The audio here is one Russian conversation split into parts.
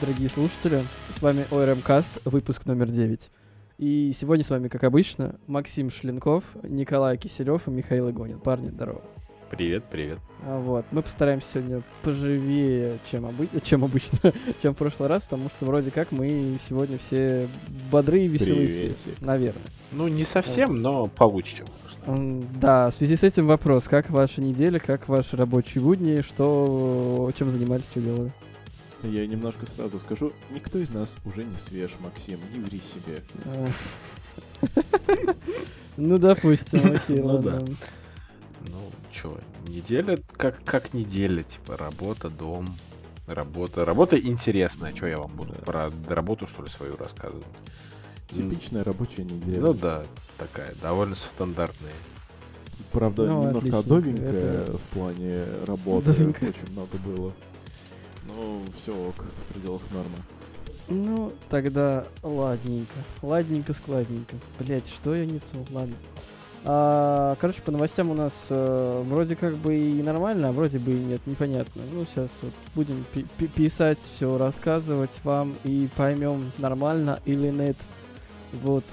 Дорогие слушатели. С вами ОРМ Каст, выпуск номер 9. И сегодня с вами, как обычно, Максим Шленков, Николай Киселев и Михаил Игонин. Парни, здорово. Привет, привет. А вот, мы постараемся сегодня поживее, чем, обы... чем обычно, чем в прошлый раз, потому что вроде как мы сегодня все бодрые и веселые, Приветик. наверное. Ну, не совсем, но получше. М, Да, в связи с этим вопрос, как ваша неделя, как ваши рабочие будни, что, чем занимались, что делали? Я немножко сразу скажу, никто из нас уже не свеж, Максим, не ври себе. Ну, допустим, окей, Ну да. ладно. Ну, чё, неделя как, как неделя, типа, работа, дом, работа. Работа интересная, что я вам буду про работу, что ли, свою рассказывать? Типичная рабочая неделя. Ну да, такая, довольно стандартная. Правда, Ну, немножко отлично, адовенькая это- в плане работы. Адовенькая. Очень много было. Ну, все ок, в пределах нормы. Ну, тогда ладненько. Ладненько, складненько. Блять, что я несу? Ладно. А, короче, по новостям у нас э, вроде как бы и нормально, а вроде бы и нет, непонятно. Ну, сейчас вот будем пи- пи- писать, все рассказывать вам и поймем, нормально или нет. Вот.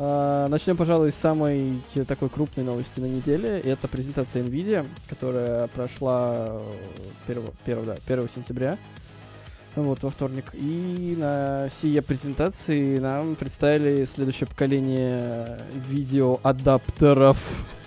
А, начнем, пожалуй, с самой э, такой крупной новости на неделе. Это презентация NVIDIA, которая прошла 1, 1, да, 1 сентября. Вот, во вторник. И на сие презентации нам представили следующее поколение видеоадаптеров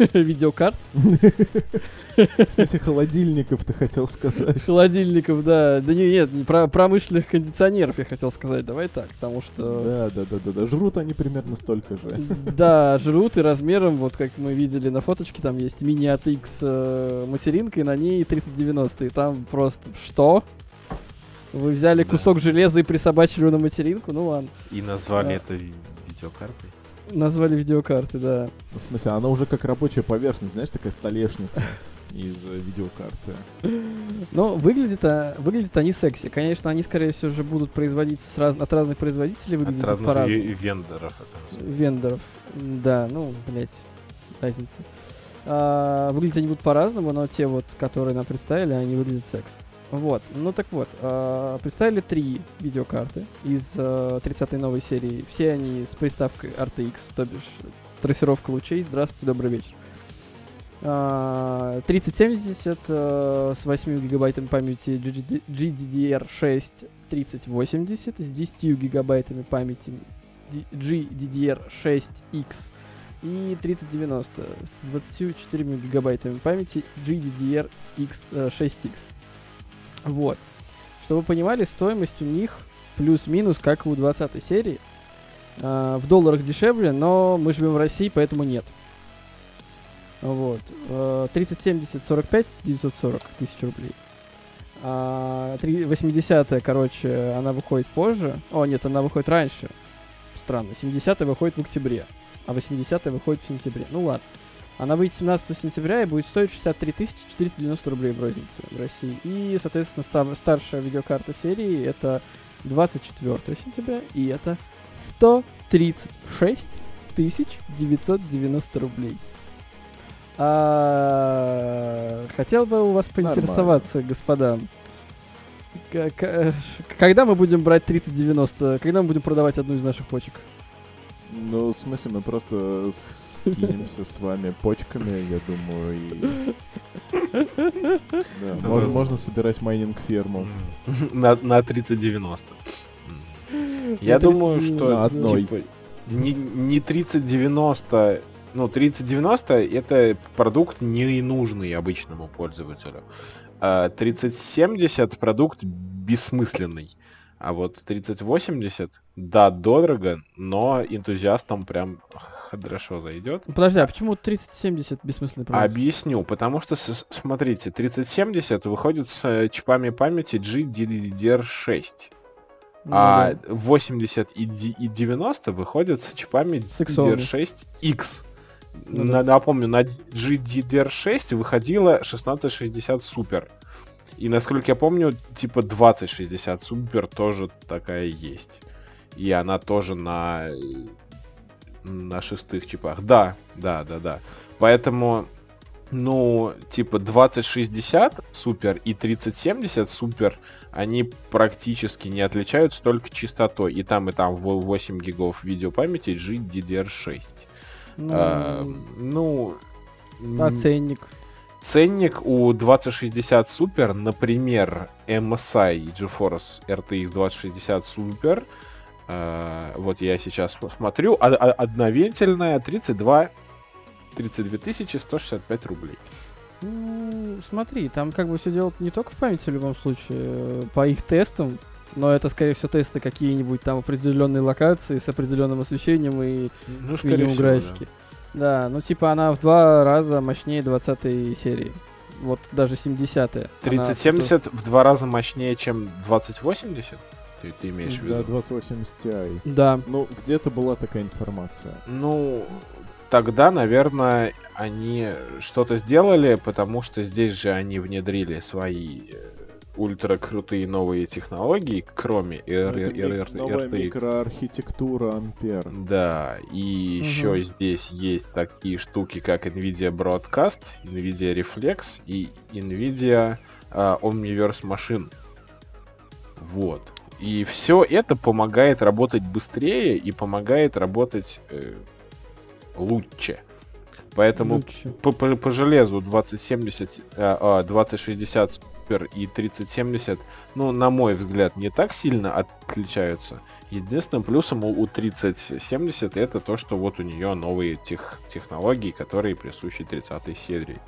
видеокарт. В смысле, холодильников ты хотел сказать? Холодильников, да. Да не, нет, не про промышленных кондиционеров я хотел сказать. Давай так, потому что... Да, да, да, да, да. Жрут они примерно столько же. Да, жрут и размером, вот как мы видели на фоточке, там есть мини ATX э, материнка, и на ней 3090. И там просто что? Вы взяли кусок железа и присобачили его на материнку? Ну ладно. И назвали это ви- видеокартой. Назвали видеокарты, да. Ну, В смысле, она уже как рабочая поверхность, знаешь, такая столешница из э, видеокарты. Но выглядит, а, выглядят они секси. Конечно, они, скорее всего, же будут производиться с раз- от разных производителей, От выглядят разных по-разному. ве- вендоров. это. Вендоров. Да, ну, блять, разница. А, выглядят они будут по-разному, но те вот, которые нам представили, они выглядят секс. Вот, ну так вот, а, представили три видеокарты из а, 30-й новой серии. Все они с приставкой RTX, то бишь трассировка лучей. Здравствуйте, добрый вечер. А, 3070 э, с 8 гигабайтами памяти GDD GDDR6 3080 с 10 гигабайтами памяти D- GDDR6X и 3090 с 24 гигабайтами памяти GDDR6X. Вот. Чтобы вы понимали, стоимость у них плюс-минус, как и у 20 серии. А, в долларах дешевле, но мы живем в России, поэтому нет. Вот. Э, 3070 45 940 тысяч рублей. А, 80 короче, она выходит позже. О, нет, она выходит раньше. Странно. 70 выходит в октябре, а 80 выходит в сентябре. Ну ладно. Она выйдет 17 сентября и будет стоить 63 490 рублей в рознице в России. И, соответственно, став- старшая видеокарта серии это 24 сентября, и это 136 990 рублей. А, хотел бы у вас поинтересоваться, господа. к- к- Когда мы будем брать 3090? Когда мы будем продавать одну из наших почек? Ну, в смысле, мы просто скинемся с вами почками, я думаю, и... Да, можно, можно собирать майнинг-ферму. На, на 3090. М. Я думаю, 3090, что На одной. типа, не, не 3090, ну 3090 это продукт не нужный обычному пользователю. А 3070 продукт бессмысленный. А вот 3080, да, дорого, но энтузиастам прям хорошо зайдет. Подожди, а почему 3070 бессмысленный продукт? Объясню, потому что, смотрите, 3070 выходит с э, чипами памяти GDDR6, Ну а да. 80 и, и 90 выходят с чипами Сексуальный. DDR6X. Ну На- Напомню, на GDDR6 выходила 1660 Super. И насколько я помню, типа 2060 Super тоже такая есть. И она тоже на, на шестых чипах. Да, да, да, да. Поэтому ну, типа 2060 супер и 3070 супер они практически не отличаются, только частотой. И там, и там 8 гигов видеопамяти GDDR6. Ну, А, ну, м, ценник? у 2060 Super, например, MSI GeForce RTX 2060 Super, а, вот я сейчас посмотрю, а- а- одновентильная 32 32 165 рублей. Ну, смотри, там как бы все дело не только в памяти в любом случае, э, по их тестам, но это, скорее всего, тесты какие-нибудь там определенные локации с определенным освещением и Ну, с минимум графики. Да. Ну типа она в два раза мощнее 20 серии. Вот даже 70-я. Она 3070 в два раза мощнее, чем 2080? Ты, ты имеешь в Да, виду? 2080 Ti. Да. Ну, где-то была такая информация. Ну, тогда, наверное, они что-то сделали, потому что здесь же они внедрили свои э, ультра крутые новые технологии, кроме R- это R- ми- R- новая RTX. микроархитектура Ампер. Да, и еще здесь есть такие штуки, как NVIDIA Broadcast, NVIDIA Reflex и NVIDIA а, Omniverse Machine. Вот. И все это помогает работать быстрее и помогает работать э, лучше. Поэтому Лучше. по, по- по железу 2070, а, а, 2060 Super и 3070, ну, на мой взгляд, не так сильно отличаются. Единственным плюсом у, у 3070 это то, что вот у нее новые тех, технологии, которые присущи 30 серии.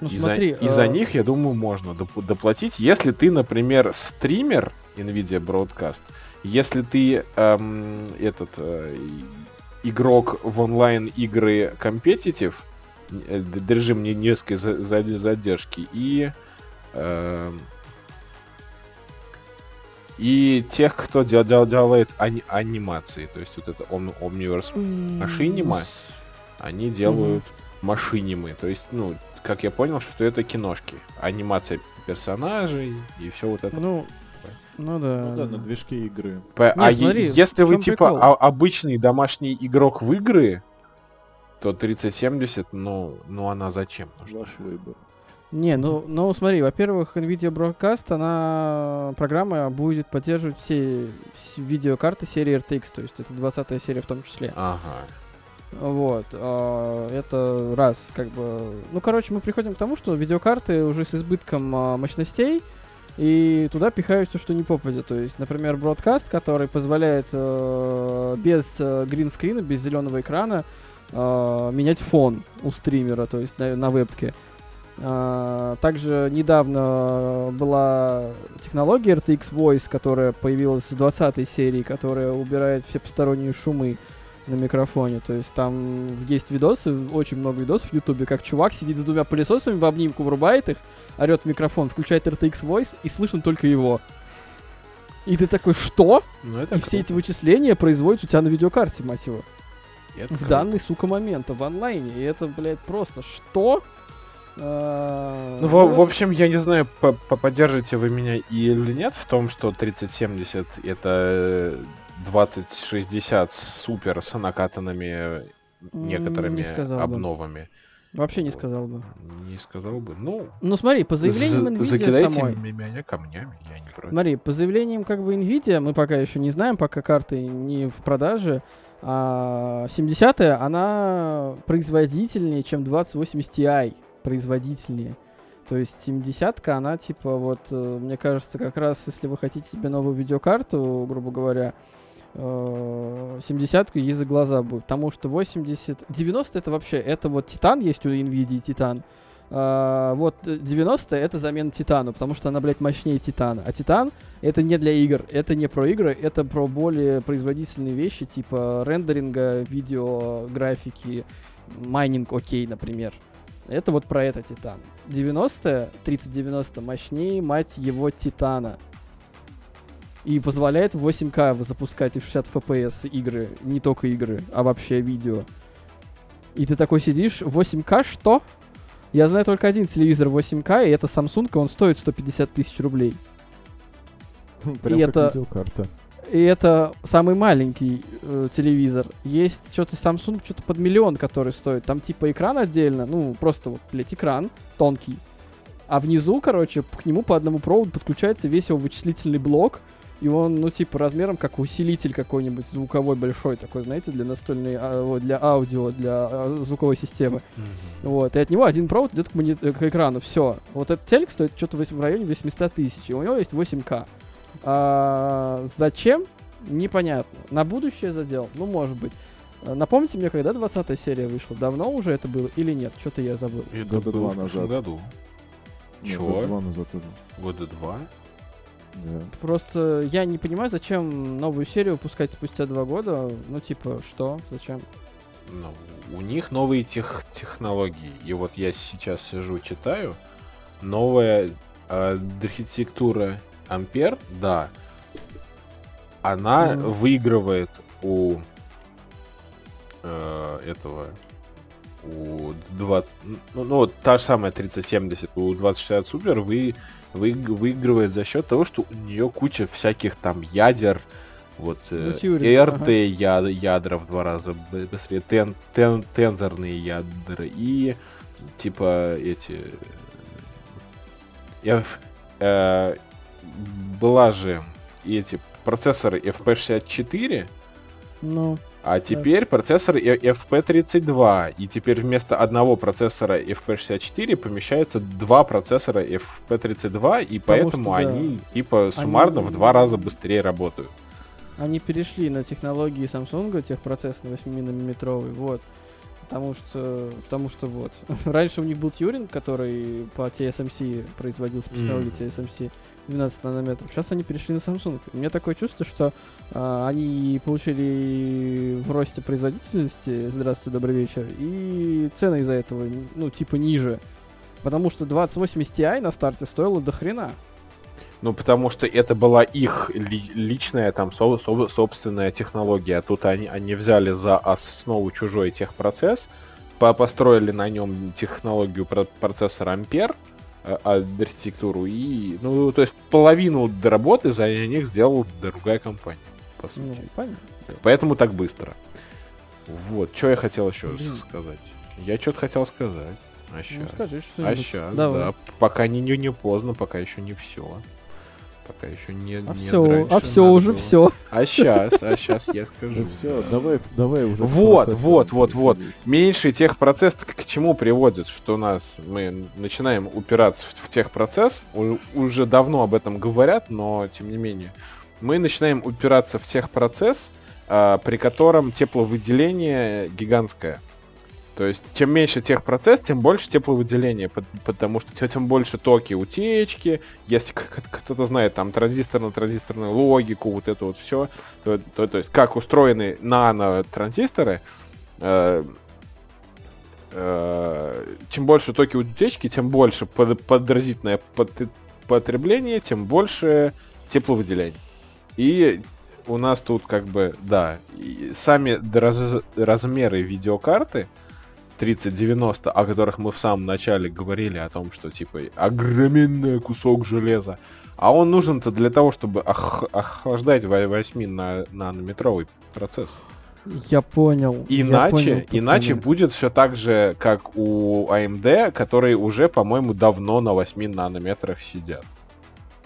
Ну и смотри, за, и за э, них, я думаю, можно доп- доплатить. Если ты, например, стример NVIDIA Broadcast, если ты эм, этот э, игрок в онлайн игры competitive, э, режим не низкой за- задержки, и эм, и тех, кто дел- дел- делает ани- анимации, то есть вот это Ом- Omniverse, Машинима? ну, с- они делают машинимы, то есть, ну, как я понял, что это киношки, анимация персонажей и все вот это. Ну, ну да. Ну да, на движке игры. П- а Нет, е- смотри, если в вы типа прикол? а- обычный домашний игрок в игры, то 3070, ну, ну она зачем? нужна? Ваш выбор. Не, ну, ну смотри, во-первых, NVIDIA Broadcast, она, программа будет поддерживать все, видеокарты серии RTX, то есть это 20 серия в том числе. Ага. Вот, а, это раз, как бы... Ну, короче, мы приходим к тому, что видеокарты уже с избытком а, мощностей, и туда пихают все, что не попадет. То есть, например, Broadcast, который позволяет э, без э, гринскрина, без зеленого экрана э, менять фон у стримера, то есть на, на вебке. А, также недавно была технология RTX Voice, которая появилась с 20 серии, которая убирает все посторонние шумы на микрофоне. То есть там есть видосы, очень много видосов в Ютубе, как чувак сидит с двумя пылесосами в обнимку, врубает их, орет в микрофон, включает RTX Voice и слышно только его. И ты такой, что? Ну это и все эти круто. вычисления производятся у тебя на видеокарте, мать его. Это В круто. данный, сука, момент, в онлайне. И это, блядь, просто что? А, Ну, в, общем, я не знаю, по- по- поддержите вы меня или нет в том, что 3070 это 2060 супер с накатанными некоторыми не сказал обновами. Вообще не сказал бы. Не сказал бы. Ну, Ну смотри, по заявлениям за- Nvidia закидайте самой. меня камнями, я не против. Смотри, по заявлениям как бы Nvidia, мы пока еще не знаем, пока карты не в продаже, а 70-я, она производительнее, чем 2080 Ti. Производительнее. То есть 70-ка, она типа вот, э, мне кажется, как раз если вы хотите себе новую видеокарту, грубо говоря, 70-ка ей за глаза будет. Потому что 80... 90 это вообще, это вот Титан есть у Nvidia, Титан. А, вот э, 90 это замена Титану, потому что она, блядь, мощнее Титана. А Титан это не для игр, это не про игры, это про более производительные вещи, типа рендеринга, видео, графики, майнинг, окей, например. Это вот про это Титан. 90 3090 мощнее, мать его, Титана. И позволяет в 8К запускать и в 60 FPS игры, не только игры, а вообще видео. И ты такой сидишь, 8К что? Я знаю только один телевизор 8К, и это Samsung, и он стоит 150 тысяч рублей. Прям И как это- видеокарта. И это самый маленький э, телевизор. Есть что-то Samsung, что-то под миллион, который стоит. Там типа экран отдельно, ну, просто вот, блядь, экран тонкий. А внизу, короче, к нему по одному проводу подключается весь его вычислительный блок, и он, ну, типа, размером как усилитель какой-нибудь звуковой большой такой, знаете, для настольной, а, для аудио, для а, звуковой системы. Вот, и от него один провод идет к, мони- э, к экрану, все. Вот этот телек стоит что-то в районе 800 тысяч, и у него есть 8К. А, зачем? Непонятно. На будущее задел? Ну, может быть. А, Напомните мне, когда 20 серия вышла? Давно уже это было или нет? Что-то я забыл. Это Года было два назад. году. Чего? года два назад уже. Года два? Да. Просто я не понимаю, зачем новую серию выпускать спустя два года. Ну, типа, что? Зачем? Ну, у них новые тех технологии. И вот я сейчас сижу, читаю. Новая э, архитектура Ампер, да. Она Мгм. выигрывает у э, этого у 20, ну, ну, та же самая 3070 у 2060 Super вы, вы, выигрывает за счет того, что у нее куча всяких там ядер, вот э, Ну, ага. я- ядра в два раза быстрее, тен, тен- тензорные ядра и типа эти э, F- э, была же эти процессоры FP64, Ну, а теперь процессор и- FP32. И теперь вместо одного процессора FP64 помещается два процессора FP32, и поэтому что, да. они типа суммарно Они- в два раза быстрее работают. они перешли на технологии Samsung, техпроцесс на 8-миллиметровый, вот. Потому что, потому что вот. Раньше у них был Тьюринг, который по TSMC производился, по технологии Мгм. TSMC 12 нанометров. Сейчас они перешли на Samsung. У меня такое чувство, что а, они получили в росте производительности, здравствуйте, добрый вечер, и цены из-за этого, ну, типа ниже. Потому что 2080 Ti на старте стоило до хрена. Ну, потому что это была их ли- личная, там, со- со- собственная технология. А тут они, они взяли за основу чужой техпроцесс, по- построили на нем технологию про- процессора а- архитектуру, и, ну, то есть половину работы за них сделала другая компания, по сути. Ну, понятно. Поэтому так быстро. Вот, что я хотел еще Блин. сказать. Я что-то хотел сказать. А Ну, щас. скажи А сейчас, Давай. да. Пока не, не, не поздно, пока еще не все. Пока еще не, А не все, раньше а все уже было. все. А сейчас, а сейчас я скажу. Ну все, да. давай, давай уже. Вот, вот, вот, вот. Меньший техпроцесс к, чему приводит, что у нас мы начинаем упираться в, в техпроцесс. Уже давно об этом говорят, но тем не менее. Мы начинаем упираться в техпроцесс, а, при котором тепловыделение гигантское. То есть, чем меньше техпроцесс, тем больше тепловыделения, пот- потому что тем- больше токи утечки, если кто-то знает там транзисторно-транзисторную логику, вот это вот все, то, то, то есть как устроены нано-транзисторы, э, э, чем больше токи утечки, тем больше под- подразительное пот- потребление, тем больше тепловыделение. И у нас тут как бы, да, сами раз- размеры видеокарты 3090, о которых мы в самом начале говорили, о том, что типа огроменный кусок железа, а он нужен-то для того, чтобы ох- охлаждать 8 на нанометровый процесс. Я понял. я Иначе, понял, иначе будет все так же, как у AMD, которые уже, по-моему, давно на 8 нанометрах сидят.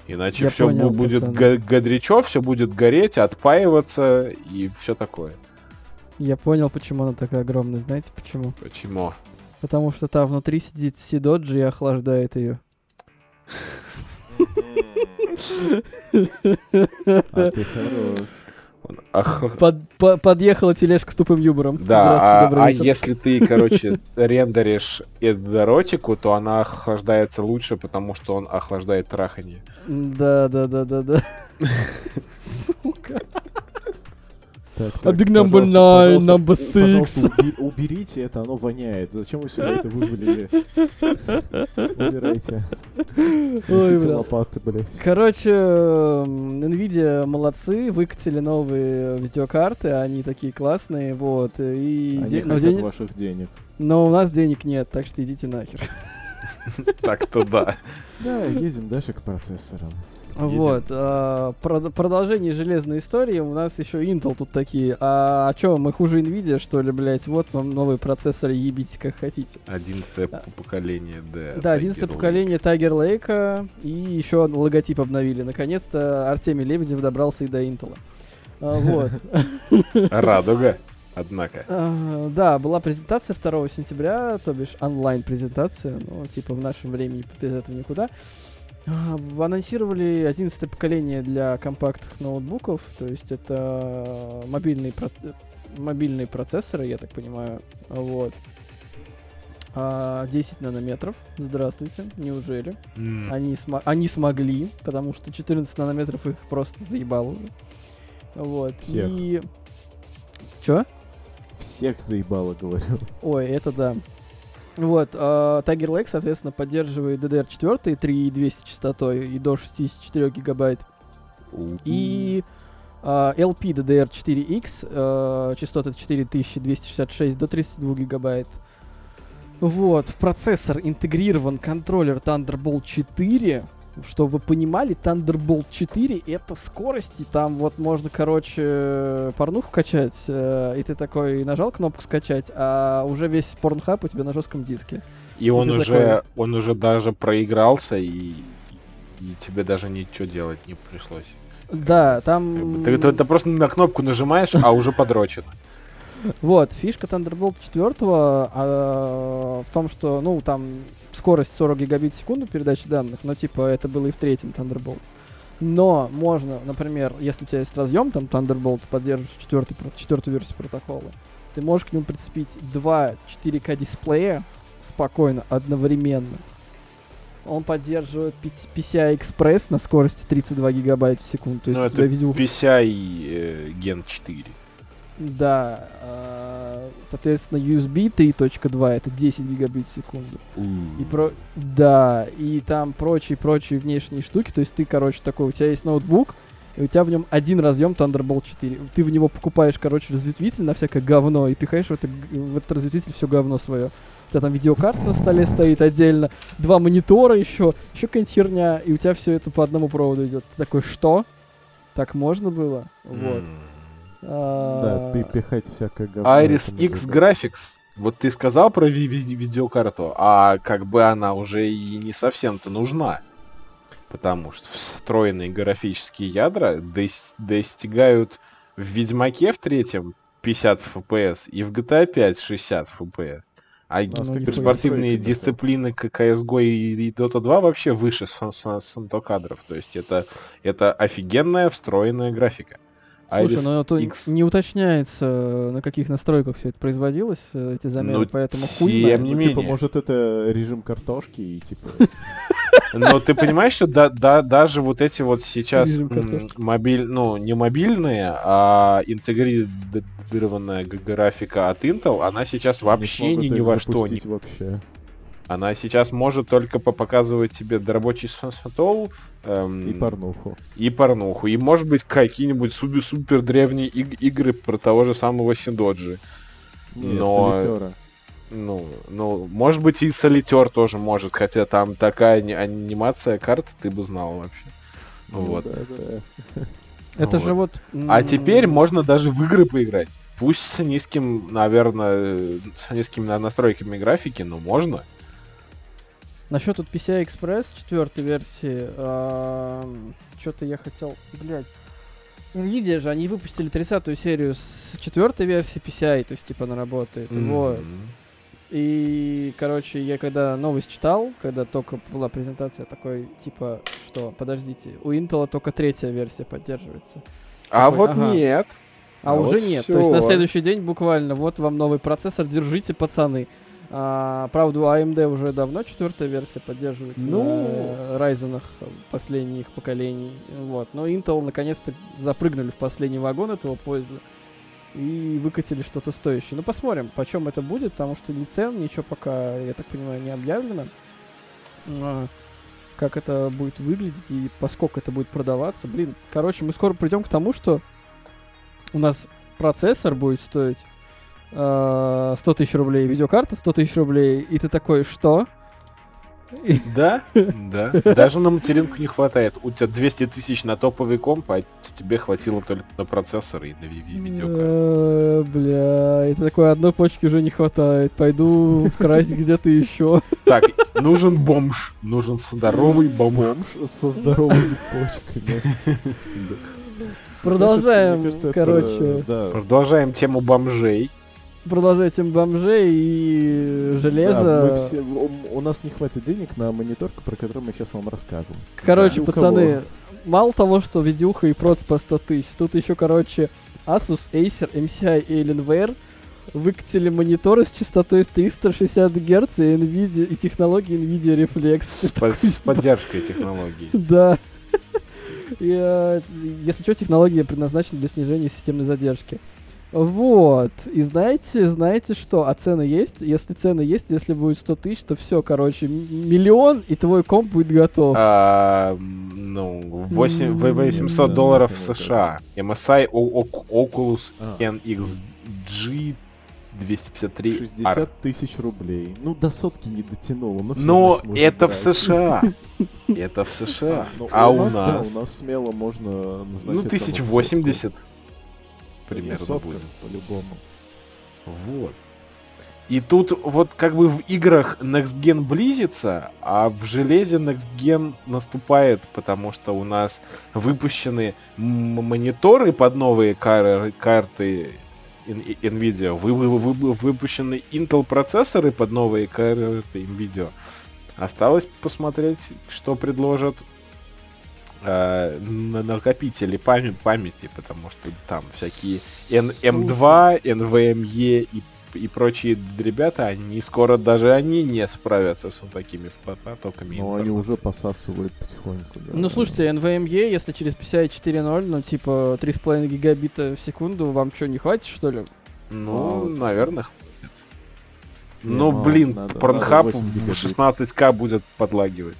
Иначе Я все понял, будет пацаны. горячо, все будет гореть, отпаиваться и все такое. Я понял, почему она такая огромная. Знаете почему? Почему? Потому что там внутри сидит Сидоджи и охлаждает ее. А ты хорош. Он ох- Под- по- подъехала тележка с тупым юмором. Да, а, а если ты, короче, рендеришь эротику, то она охлаждается лучше, потому что он охлаждает траханье. Да, да, да, да, да. Сука. Так, А big number пожалуйста, nine, пожалуйста, number у- six. пожалуйста, уби- уберите это, оно воняет. Зачем вы сюда это вывалили? Убирайте. Ой, Несите бля. лопаты, блядь. Короче, Nvidia молодцы, выкатили новые видеокарты, они такие классные, вот, и... Они де- хотят ден- ваших денег. но у нас денег нет, так что идите нахер. Так то да. Да, едем дальше к процессорам. Вот. а, прод- продолжение железной истории. У нас еще Intel тут такие. А, а чё, мы хуже Nvidia, что ли, блядь? Вот вам новый процессор, ебите как хотите. Одиннадцатое п- поколение, да. Да, 11 Tiger поколение Tiger Lake и еще логотип обновили. Наконец-то Артемий Лебедев добрался и до Intel. А, Вот. Радуга, однако. А, Да, была презентация 2 сентября, то бишь онлайн-презентация, ну, типа в нашем времени без этого никуда. В- Анонсировали 11 поколение для компактных ноутбуков, то есть это мобильные, про- мобильные процессоры, я так понимаю, вот. А, 10 нанометров, здравствуйте, неужели? М, Они, смо- они смогли, потому что 14 нанометров их просто заебало уже. Вот. Всех. И... Чё? Всех заебало, говорю. Ой, это да. Вот, а, Tiger Lake, соответственно, поддерживает DDR4 3200 частотой и до 64 гигабайт. И а, LP DDR4X, а, частоты 4266 до 32 гигабайт. Вот, в процессор интегрирован контроллер Thunderbolt 4. Чтобы понимали, Thunderbolt 4 это скорости, там вот можно, короче, порнуху качать, э, и ты такой нажал кнопку скачать, а уже весь порнхаб у тебя на жестком диске. И он это уже, такое. он уже даже проигрался, и, и тебе даже ничего делать не пришлось. Да, там... Ты, ты- ты просто на кнопку нажимаешь, а уже подрочено. Вот, фишка Thunderbolt 4 а, в том, что, ну, там скорость 40 гигабит в секунду передачи данных, но, типа, это было и в третьем Thunderbolt. Но можно, например, если у тебя есть разъем, там, Thunderbolt, поддерживаешь четвертый, четвертую версию протокола, ты можешь к нему прицепить два 4К дисплея спокойно, одновременно. Он поддерживает PCI Express на скорости 32 гигабайта в секунду. То есть Ну, у тебя видео PCI э, Gen 4. Да, а, соответственно, USB 3.2 это 10 гигабит в секунду. И про... Да, и там прочие-прочие внешние штуки. То есть ты, короче, такой, у тебя есть ноутбук, и у тебя в нем один разъем Thunderbolt 4. Ты в него покупаешь, короче, разветвитель на всякое говно и пихаешь в, это, в этот разветвитель все говно свое. У тебя там видеокарта на столе стоит отдельно, два монитора еще, еще какая-нибудь херня, и у тебя все это по одному проводу идет. Ты такой, что? Так можно было? Вот. Да, А, ты пихать всякое говно. Iris X. Graphics. Вот ты сказал про ви- ви- видеокарту, а как бы она уже и не совсем-то нужна. Потому что встроенные графические ядра дос- достигают в Ведьмаке в третьем 50 FPS и в GTA 5 60 FPS. А У нас Ну, как киберспортивные дисциплины к CSGO и, и Dota 2 вообще выше сан- сан- сантокадров. То есть это, это офигенная встроенная графика. Слушай, Iris ну это X. не уточняется, на каких настройках все это производилось, э, эти замеры, Ну, поэтому хуй тем не Ну, типа, менее. может, это режим картошки и, типа, Но ты понимаешь, что да, да, даже вот эти вот сейчас мобиль, ну, не мобильные, а интегрированная графика от Intel, она сейчас вообще смогут ни, ни во что не... вообще. Она сейчас может только по- показывать тебе рабочий стол эм, И порнуху. и порнуху. И, может быть, какие-нибудь супер, супер древние иг- игры про того же самого Синдоджи. Но- солитера. Ну, ну, может быть, и солитер тоже может, хотя там такая ани- анимация карты, ты бы знал вообще. Ну вот. да, да. Это вот. же вот... А теперь можно даже в игры поиграть. Пусть с низким, наверное, с низкими на- настройками графики, но можно. Насчет тут PCI Express четвертой версии, что-то я хотел, блядь. Nvidia же, они выпустили 30-ю серию с четвертой версии PCI, то есть типа она работает. Вот. М. И, короче, я когда новость читал, когда только была презентация, такой, типа, что, подождите, у Intel только третья версия поддерживается. А Такой, вот ага. нет. А, А уже вот нет. То есть на следующий день буквально, вот вам новый процессор, держите, пацаны. А, правда, у AMD уже давно четвертая версия поддерживается Ну. на Ryzen последних поколений. Вот. Но Intel наконец-то запрыгнули в последний вагон этого поезда и выкатили что-то стоящее. Ну, посмотрим, почем это будет, потому что ни цен, ничего пока, я так понимаю, не объявлено. А, как это будет выглядеть и поскольку это будет продаваться. Блин, короче, мы скоро придем к тому, что у нас процессор будет стоить 100 тысяч рублей, видеокарта 100 тысяч рублей, и ты такой, что? Да, да. Даже на материнку не хватает. У тебя 200 тысяч на топовый комп, а тебе хватило только на процессор и на ви- ви- видеокарту. Э, Бля, это такой одной почки уже не хватает. Пойду красить где-то еще. Так, нужен бомж. Нужен здоровый бомж. Бомж со здоровыми почками. Продолжаем, короче. Продолжаем тему бомжей. Продолжаем бомжей и Да, мы железо. все- у, у нас не хватит денег на монитор, про который мы сейчас вам расскажем. Короче, Да. Пацаны, мало того, что видюха и проц по 100 тысяч, тут еще, короче, Asus, Acer, MCI и Alienware выкатили мониторы с частотой 360 Гц и NVIDIA и технологии NVIDIA Reflex. С, по- с поддержкой технологий. Да. И, э, Если что, технология предназначена для снижения системной задержки. Вот. И знаете, знаете что? А цены есть? Если цены есть, если будет 100 тысяч, то все, короче, миллион, и твой комп будет готов. А, ну, 8, 800 долларов США. MSI Oculus NXG 253 60 R. тысяч рублей. Ну, до сотки не дотянуло. Но, но это брать. в США. Это в США. А, ну, а у нас? у нас смело можно... Ну, 1080 примерно сотка, будет. по-любому. Вот. И тут вот как бы в играх Next Gen близится, а в железе Next Gen наступает, потому что у нас выпущены мониторы под новые кар- карты Nvidia, вы- вы- вы- выпущены Intel процессоры под новые карты Nvidia. Осталось посмотреть, что предложат э, на- накопители памяти, памяти, потому что там всякие N- M2, NVMe и, и прочие ребята, они скоро даже они не справятся с вот такими по- потоками. Но они уже посасывают потихоньку. да. Ну, слушайте, NVMe, если через PCI 4.0, ну, типа, 3,5 гигабита в секунду, вам что, не хватит, что ли? Ну, Мало. наверное. Ну, блин, надо- Pornhub надо 8 в гигабит. 16к будет подлагивать.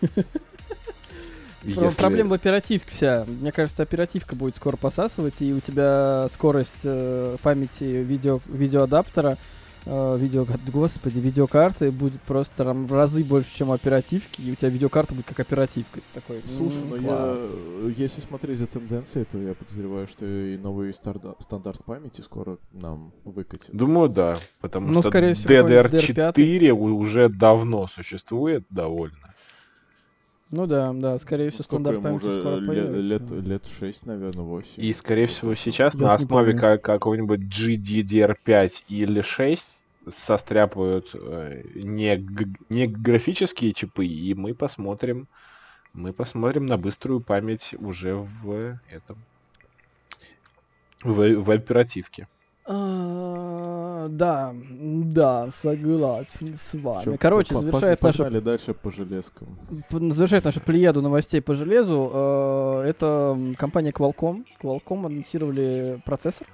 Если- Проблема в оперативке вся. Мне кажется, оперативка будет скоро посасывать, и у тебя скорость э, памяти видео, видеоадаптера, э, видео, господи, видеокарты будет просто там в разы больше, чем оперативки, и у тебя видеокарта будет как оперативка. Ты Такой, Слушай, ну класс. я, если смотреть за тенденцией, то я подозреваю, что и новый старда- стандарт памяти скоро нам выкатит. Думаю, да. Потому Ну, что скорее всего, какой-нибудь DDR4 у- уже давно существует довольно. Ну да, да, скорее всего, стандарт памяти уже скоро ле- появится. лет, лет 6, наверное, 8. И, скорее всего, сейчас Я на основе помню. ка- какого-нибудь GDDR5 или 6 состряпают э, не, г- не графические чипы, и мы посмотрим, мы посмотрим на быструю память уже в этом, в, в оперативке. А, Да, да, согласен с вами. Чё, Короче, по- по- завершает нашу Погнали дальше по железкам. Завершает нашу плеяду новостей по железу. э, Это компания Qualcomm. Qualcomm анонсировали процессор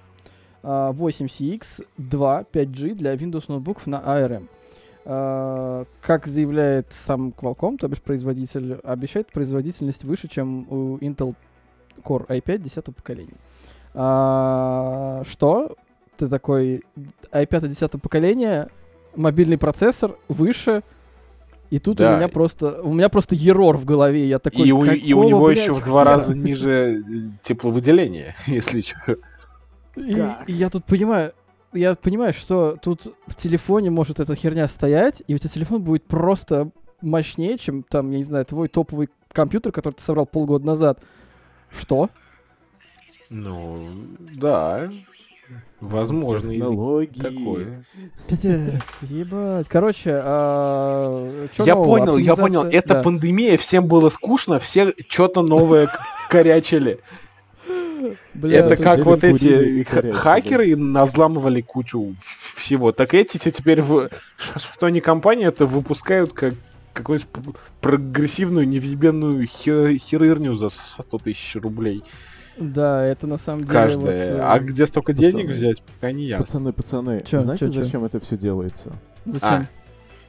а, 8CX2 5G для Windows ноутбуков на ARM. А, Как заявляет сам Qualcomm, то бишь производитель, обещает производительность выше, чем у Intel Core i5 10 поколения. А, Что? Ты такой i5 10 поколения, мобильный процессор выше, и тут у Да. меня просто у меня просто ерор в голове. Я такой. и, у, и у «Какого, него блядь, еще в два хера?» раза ниже э, тепловыделение, если что. И, и я тут понимаю, я понимаю, что тут в телефоне может эта херня стоять, и у тебя телефон будет просто мощнее, чем там, я не знаю, твой топовый компьютер, который ты собрал полгода назад. Что? Ну, да. Возможно, и Технологии. такое. Пиздец, ебать. Короче, а, я нового? понял, я понял. Это да. пандемия, всем было скучно, все что-то новое корячили. Бля, Это как вот эти корячили. хакеры навзламывали кучу всего. Так эти те- теперь, в- что не компания, это выпускают как какую-то п- прогрессивную невъебенную хе- херырню за 100 тысяч рублей Да, это на самом деле... каждая. вот, э, А где столько денег пацаны. взять, пока не ясно. Пацаны, пацаны, Чё, знаете, чё, чё? зачем это все делается? Зачем? А.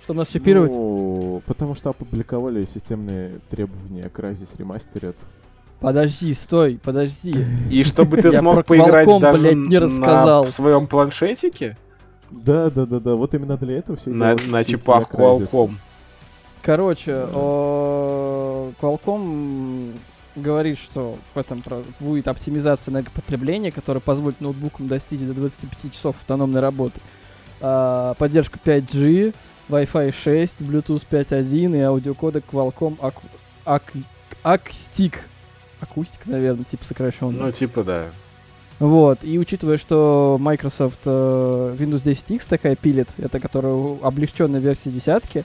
Чтобы нас чипировать? Ну, потому что опубликовали системные требования к Crysis Remastered. Подожди, стой, подожди. И чтобы ты Я смог поиграть даже блядь, не рассказал. на своем планшетике, Да, да, да, да, вот именно для этого все на, на чипах Qualcomm. Короче, Qualcomm говорит, что в этом будет оптимизация энергопотребления, которая позволит ноутбукам достичь до 25 часов автономной работы. А, поддержка 5G, Wi-Fi 6, Bluetooth 5.1 и аудиокодек Qualcomm Ac- Ac- Acoustic. Акустик, наверное, типа сокращенно. Ну, типа, да. Вот, и учитывая, что Microsoft э, Windows 10X такая пилит, это которая облегченная версия десятки,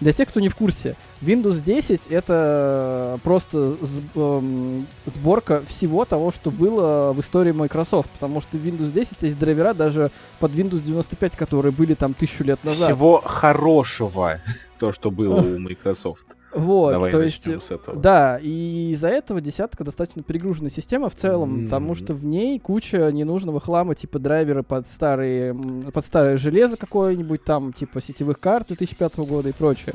для тех, кто не в курсе, Windows 10 это просто эм, сборка всего того, что было в истории Microsoft, потому что в Windows 10 есть драйвера даже под Windows 95, которые были там тысячу лет назад. Всего хорошего, то, что было у Microsoft. Вот, Давай то есть с этого. Да, и из-за этого десятка достаточно перегруженная система в целом, М. потому что в ней куча ненужного хлама, типа драйверы под старые, под старое железо какое-нибудь там, типа сетевых карт 2005 года и прочее.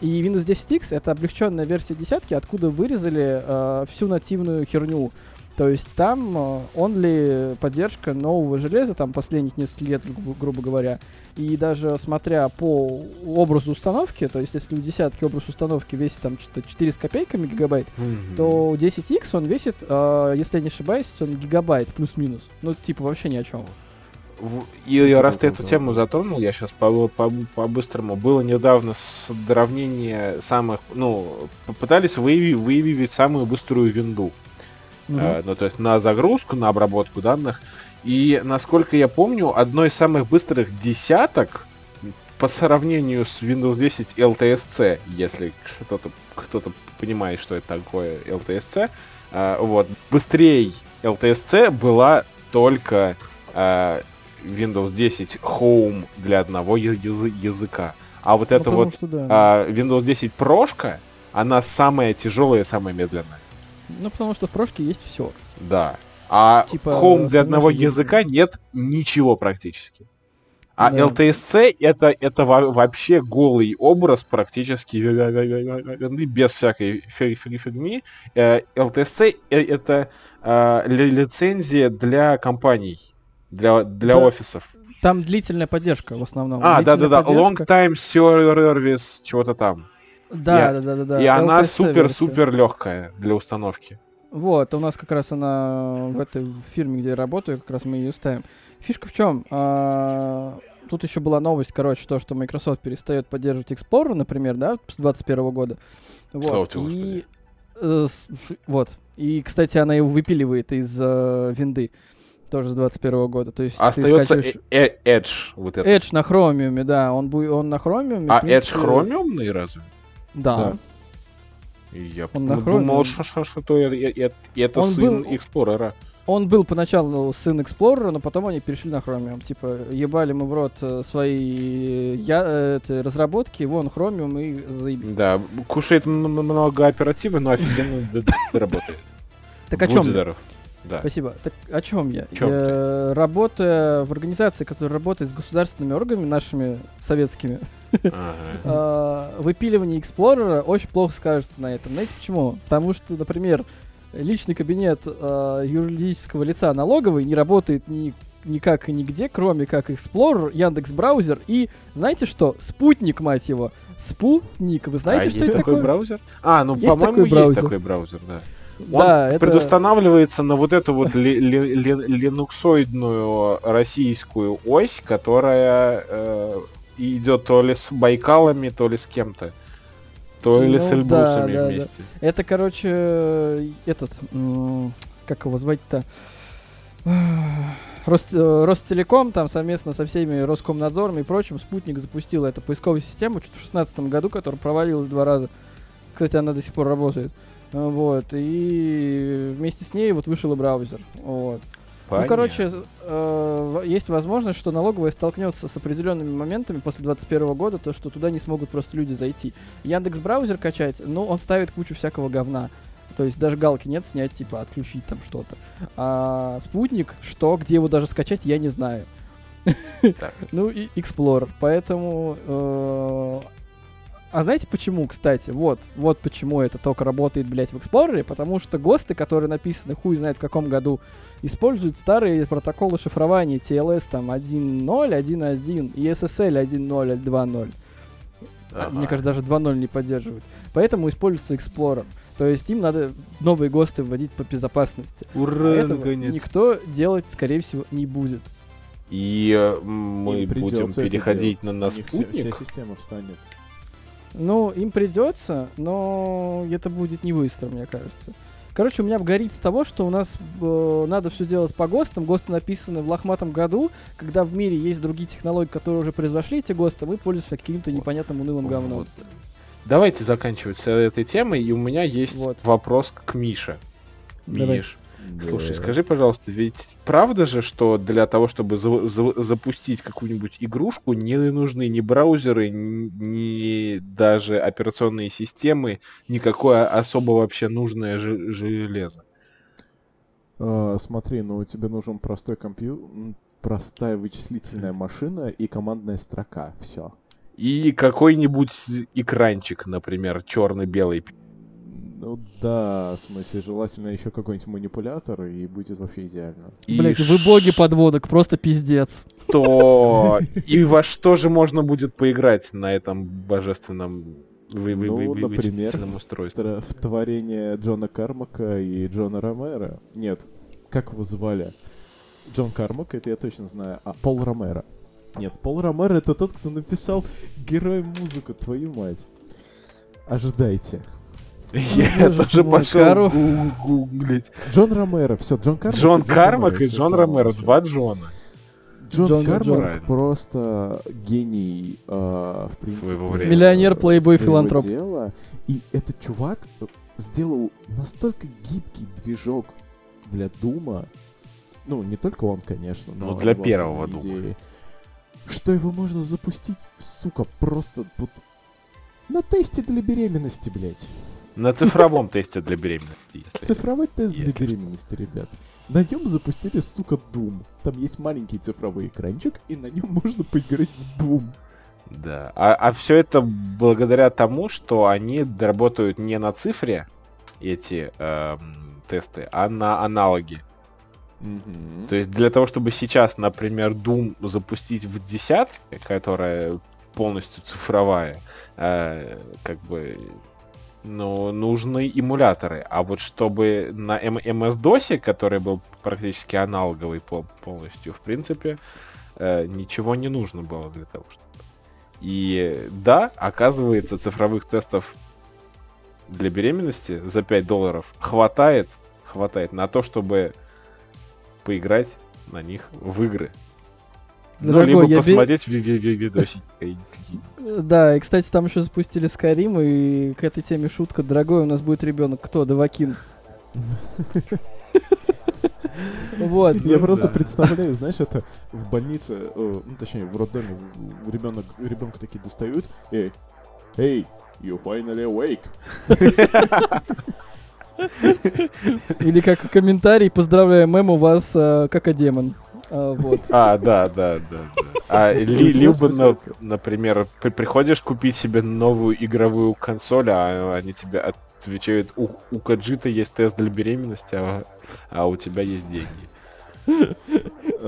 И Windows 10X это облегченная версия десятки, откуда вырезали э, всю нативную херню. То есть там э, only поддержка нового железа, там последних несколько лет, гру- грубо говоря. И даже смотря по образу установки, то есть если у десятки образ установки весит там что-то 4 с копейками гигабайт, Мгм. то у 10X он весит, э, если я не ошибаюсь, он гигабайт плюс-минус. Ну, типа вообще ни о чем. И раз ты эту тему затронул, я сейчас по- по- по-быстрому. Было недавно сравнение самых, ну, попытались выяви- выявить самую быструю винду. Э, ну, то есть на загрузку, на обработку данных. И, насколько я помню, одной из самых быстрых десяток по сравнению с Windows 10 LTSC, если кто-то кто-то понимает, что это такое LTSC, э, вот, быстрее LTSC была только э, Windows 10 Home для одного языка. А вот Ну, это вот что да. а, Windows 10 прошка, она самая тяжелая и самая медленная. Ну, потому что в прошке есть все. Да. А Типа, Home для одного языка нет ничего практически. А Да. LTSC это, это во- вообще голый образ практически без всякой фи- фи- фигни. Э, LTSC э, это э, ли- лицензия для компаний, для, для Да. офисов. Там длительная поддержка в основном. А, да-да-да, Long. Time Service, чего-то там. Да, Я- да, да, да, да. И она супер-супер легкая для установки. Вот, у нас как раз она в этой фирме, где я работаю, как раз мы ее ставим. Фишка в чем? тут еще была новость, короче, то, что Microsoft перестает поддерживать Explorer, например, да, с 2021 года. Слава Вот. Господи. И, э, вот. И, кстати, она его выпиливает из э, винды. Тоже с 21 года. То есть Остается скачиваешь э- э- Edge вот это. Edge на хромиуме, да. Он, бу- он на хромиуме. А принципе, Edge хромиумный разве? Да. Да. И Я Он на думал, что, что, что это, это Он сын был- Эксплорера. Он был поначалу сын Explorer, но потом они перешли на Chromium. Типа, ебали мы в рот э, свои я, э, эти разработки, вон Chromium и заебись. Да, кушает много оперативы, но офигенно работает. Так о чем? Да. Спасибо. Так о чем я? Чём Я, работая в организации, которая работает с государственными органами, нашими советскими, Ага. э, выпиливание Explorer очень плохо скажется на этом. Знаете почему? Потому что, например, личный кабинет э, юридического лица налоговый не работает ни никак и нигде, кроме как Explorer, Яндекс Браузер и, знаете что, Спутник, мать его. Спутник, вы знаете, а что есть это такой такое? браузер? А, ну, по-моему, есть браузер. такой браузер, да. Он Да, это... предустанавливается на вот эту вот ли- ли- ли- линуксоидную российскую ось, которая э, идет то ли с Байкалами, то ли с кем-то. То ли с Ну, да, Эльбрусами да, да. вместе. Это, короче, этот, как его звать-то? Рост, э, Ростелеком там совместно со всеми Роскомнадзором и прочим спутник запустил эту поисковую систему что-то в 2016 году, которая провалилась два раза. Кстати, она до сих пор работает. Э, Вот, и вместе с ней вот вышел и браузер. Вот. Ну, короче, э, есть возможность, что налоговая столкнется с определенными моментами после 2021 года, то, что туда не смогут просто люди зайти. Яндекс браузер качать, ну, он ставит кучу всякого говна. То есть даже галки нет снять, типа, отключить там что-то. А спутник, что, где его даже скачать, я не знаю. Ну и Explorer. Поэтому... А знаете почему, кстати? Вот, вот почему это только работает, блядь, в Explorer. Потому что ГОСТы, которые написаны хуй знает в каком году, используют старые протоколы шифрования TLS там 1.0, 1.1 и SSL 1.0, 2.0. А, Ага. Мне кажется, даже 2.0 не поддерживают. Поэтому используется Explorer. То есть им надо новые ГОСТы вводить по безопасности. А Ура, этого наконец. никто делать, скорее всего, не будет. И э, мы будем переходить делать. на, на них вся- Вся, спутник. система встанет. Ну, им придется, но это будет не быстро, мне кажется. Короче, у меня горит с того, что у нас э, надо все делать по ГОСТам. ГОСТы написаны в лохматом году, когда в мире есть другие технологии, которые уже произошли эти ГОСТы, мы пользуемся каким-то непонятным унылым говном. Вот. Давайте заканчивать с этой темой, и у меня есть Вот. вопрос к Мише. Давай. Миш, слушай, скажи, пожалуйста, ведь правда же, что для того, чтобы за- за- запустить какую-нибудь игрушку, не нужны ни браузеры, ни, даже операционные системы, никакое особо вообще нужное же- железо? А, смотри, ну у тебя нужен простой компьютер, простая вычислительная машина и командная строка. Все. И какой-нибудь экранчик, например, черно-белый. Ну да, в смысле, желательно еще какой-нибудь манипулятор, и будет вообще идеально. И Блять, вы боги подводок, просто пиздец. что и во что же можно будет поиграть на этом божественном вы, вы, Ну, вы- вы- например, устройстве? Тра- В творение Джона Кармака и Джона Ромера. Нет, как его звали? Джон Кармак, это я точно знаю. А Пол Ромеро. Нет, Пол Ромеро это тот, кто написал героем музыку, твою мать. Ожидайте. Я тоже пошел гуглить. Джон Ромеро, все, Джон Кармак. Джон и Кармак и Джон Ромеро, два Джона Джон Джон Кармак Джон. просто гений, э, в принципе. Своего времени. Миллионер, плейбой, филантроп. дела. И этот чувак э, сделал настолько гибкий движок для Дума. Ну, не только он, конечно, но Ну, для первого Дума. Что его можно запустить, сука, просто вот на тесте для беременности, блядь. На цифровом тесте для беременности. Цифровой тест для беременности, ребят. На нем запустили, сука, Doom. Там есть маленький цифровой экранчик, и на нем можно поиграть в Doom. Да. А, все это благодаря тому, что они работают не на цифре, эти эм, тесты, а на аналоге. То есть для того, чтобы сейчас, например, Doom запустить в десятке, которая полностью цифровая, э, как бы, ну, нужны эмуляторы. А вот чтобы на MS-DOS, который был практически аналоговый пол- полностью, в принципе, э, ничего не нужно было для того, чтобы... И да, оказывается, цифровых тестов для беременности за 5 долларов хватает, хватает на то, чтобы поиграть на них в игры. Ну, Дорогой, либо я бе- посмотреть ви- видосики. Да, и, кстати, там еще запустили Skyrim, и к этой теме шутка. Дорогой, у нас будет ребенок. Кто? Давакин. Вот. Я Ну просто представляю, знаешь, это в больнице, э, ну точнее в роддоме ребенок, ребенка такие достают, эй, эй, you finally awake. Или как комментарий, поздравляю, мэм, у вас э, как демон. А, вот. А, да, да, да, да. А, ли- либо, на- это? например, при- приходишь купить себе новую игровую консоль, а они тебе отвечают, у, у Каджита есть тест для беременности, а, а у тебя есть деньги.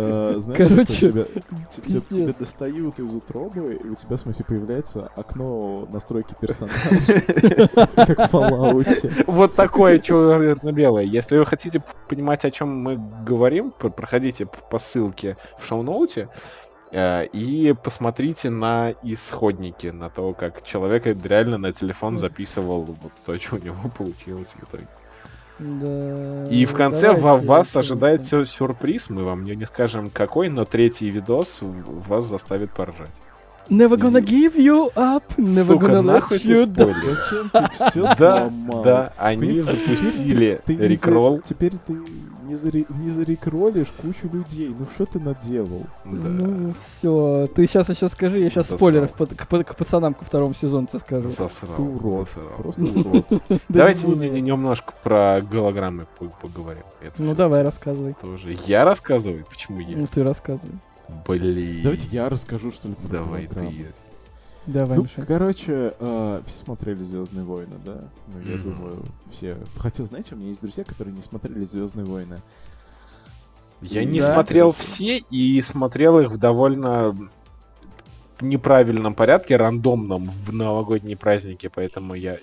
Э, Знаешь, Короче, тебя, тебя, тебя достают из утробы, и у тебя, в смысле, появляется окно настройки персонажа, как в Fallout. Вот такое черно-белое. Если вы хотите понимать, о чем мы говорим, пр- проходите по ссылке в шоу-ноуте э, и посмотрите на исходники, на то, как человек реально на телефон записывал вот то, что у него получилось в итоге. Да, И в конце давайте, ва- вас ожидает сю- сюрприз, мы вам не, не скажем какой, но третий видос вас заставит поржать. Never gonna give you up, never Сука, gonna let нахуй you down. Зачем ты все Да, сломал? да, они Понимаешь, теперь запустили рекролл. Теперь ты не, заре- не зарекролишь кучу людей. Ну что ты наделал? Да. Ну все, ты сейчас еще скажи, я сейчас Засрал. спойлеров под- к, к пацанам ко второму сезону тебе скажу. Засрал, Ты урод. засрал. Просто урод. Да Давайте немножко про голограммы по- поговорим. Ну давай, рассказывай. Тоже. Я рассказываю? Почему я? Ну ты рассказывай. Блин. Давайте я расскажу, что ли, про Давай ты. Давай, Ну, Миша. короче, э, все смотрели Звездные войны, да? Ну, я думаю, все. Хотя, знаете, у меня есть друзья, которые не смотрели Звездные войны. Я не Да. смотрел все и смотрел их в довольно неправильном порядке, рандомном в новогодние праздники, поэтому я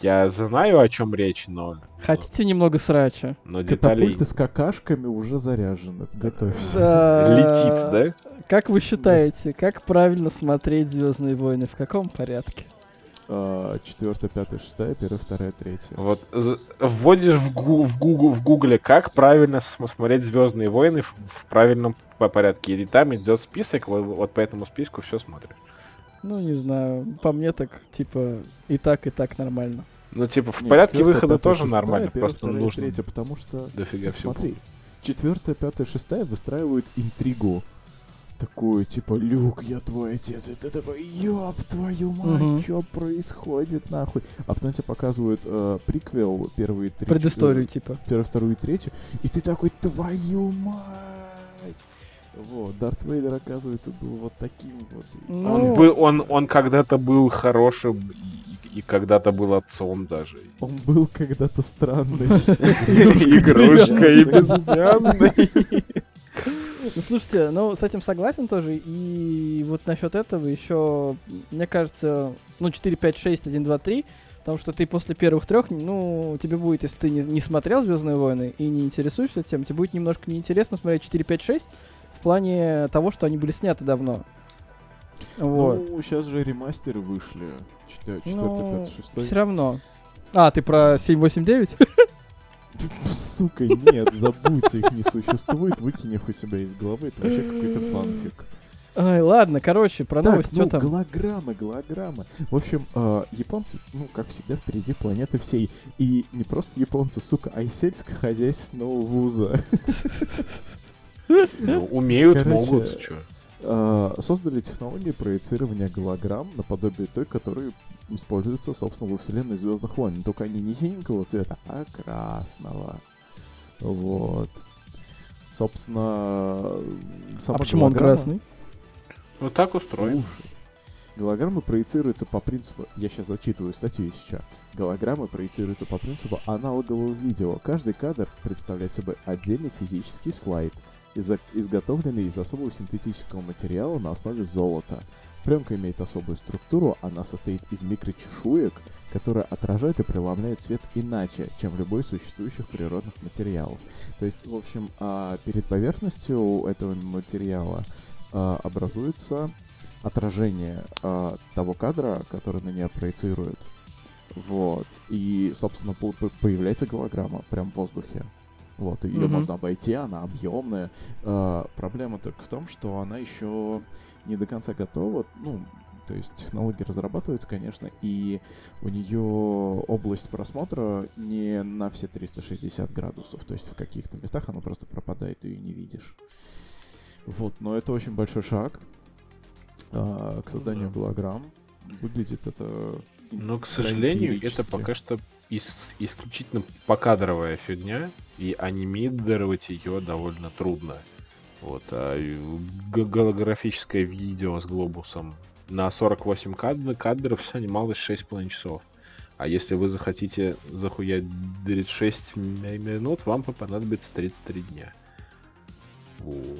я знаю, о чем речь, но... Хотите немного срача? Но деталей... Катапульты с какашками уже заряжены. Готовься. Да. Летит, да? Как вы считаете, как правильно смотреть Звездные войны? В каком порядке? А, Четвертая, пятая, шестая, первая, вторая, третья. Вот вводишь в, гу- в, гугле, как правильно см- смотреть Звездные войны в, в правильном по- порядке. И там идет список, вот, вот по этому списку все смотришь. Ну, не знаю. По мне так, типа, и так, и так нормально. Ну, типа, в Не, порядке четвертая, выхода пятая, тоже шестая, нормально, первая, просто вторая, нужно третья, потому что дофига всего. Смотри, четвертая, пятая, шестая выстраивают интригу. Такую, типа, Люк, я твой отец. И ты такой, ёб твою мать, Мгм. что происходит, нахуй? А потом тебе показывают э, приквел, первые три... Предысторию, э, типа. Первую, вторую и третью. И ты такой, твою мать! Вот, Дарт Вейдер, оказывается, был вот таким вот. Ну, Он, был, он, он когда-то был хорошим и, и когда-то был отцом даже. Он был когда-то странный. Игрушкой безымянной. Ну, слушайте, ну, с этим согласен тоже. И вот насчет этого еще, мне кажется, ну, 4, 5, 6, 1, 2, 3, потому что ты после первых трех, ну, тебе будет, если ты не, не смотрел Звездные войны и не интересуешься тем, тебе будет немножко неинтересно смотреть 4, 5, 6 в плане того, что они были сняты давно. Вот. Ну, сейчас же ремастеры вышли. Четвертый, Ну, пятый, шестой. все равно. А, ты про 7, 8, 9? Сука, нет, забудь, их не существует, выкинь их у себя из головы, это вообще какой-то фанфик. Ай, ладно, короче, про Так, новости, ну, что там? голограммы, голограммы. В общем, э, японцы, ну, как всегда, впереди планеты всей. И не просто японцы, сука, а и сельскохозяйственного вуза. Ну, умеют, Короче, могут. Э, создали технологию проецирования голограмм наподобие той, которая используется, собственно, во вселенной Звездных войн. Только они не синенького цвета, а красного. Вот. Собственно, А почему он голограмма- красный? Вот так устроен. Слушай, голограммы проецируются по принципу... Я сейчас зачитываю статью из чат. Голограммы проецируются по принципу аналогового видео. Каждый кадр представляет собой отдельный физический слайд, изготовленный из особого синтетического материала на основе золота. Пленка имеет особую структуру, она состоит из микрочешуек, которые отражают и преломляют свет иначе, чем любой из существующих природных материалов. То есть, в общем, а, перед поверхностью этого материала а, образуется отражение а, того кадра, который на нее проецирует. Вот. И, собственно, по- по- появляется голограмма прям в воздухе. Вот, ее Мгм. можно обойти, она объемная. А, проблема только в том, что она еще не до конца готова. Ну, то есть технология разрабатывается, конечно, и у нее область просмотра не на все 360 градусов. То есть в каких-то местах она просто пропадает, ты ее не видишь. Вот, но это очень большой шаг а, к созданию да. голограмм. Выглядит это... Но, к сожалению, это пока что ис- исключительно покадровая фигня, и анимировать ее довольно трудно. Вот, а голографическое видео с глобусом на 48 кадр, кадров снималось 6,5 часов. А если вы захотите захуять 36 м- минут, вам понадобится 33 дня. Вот.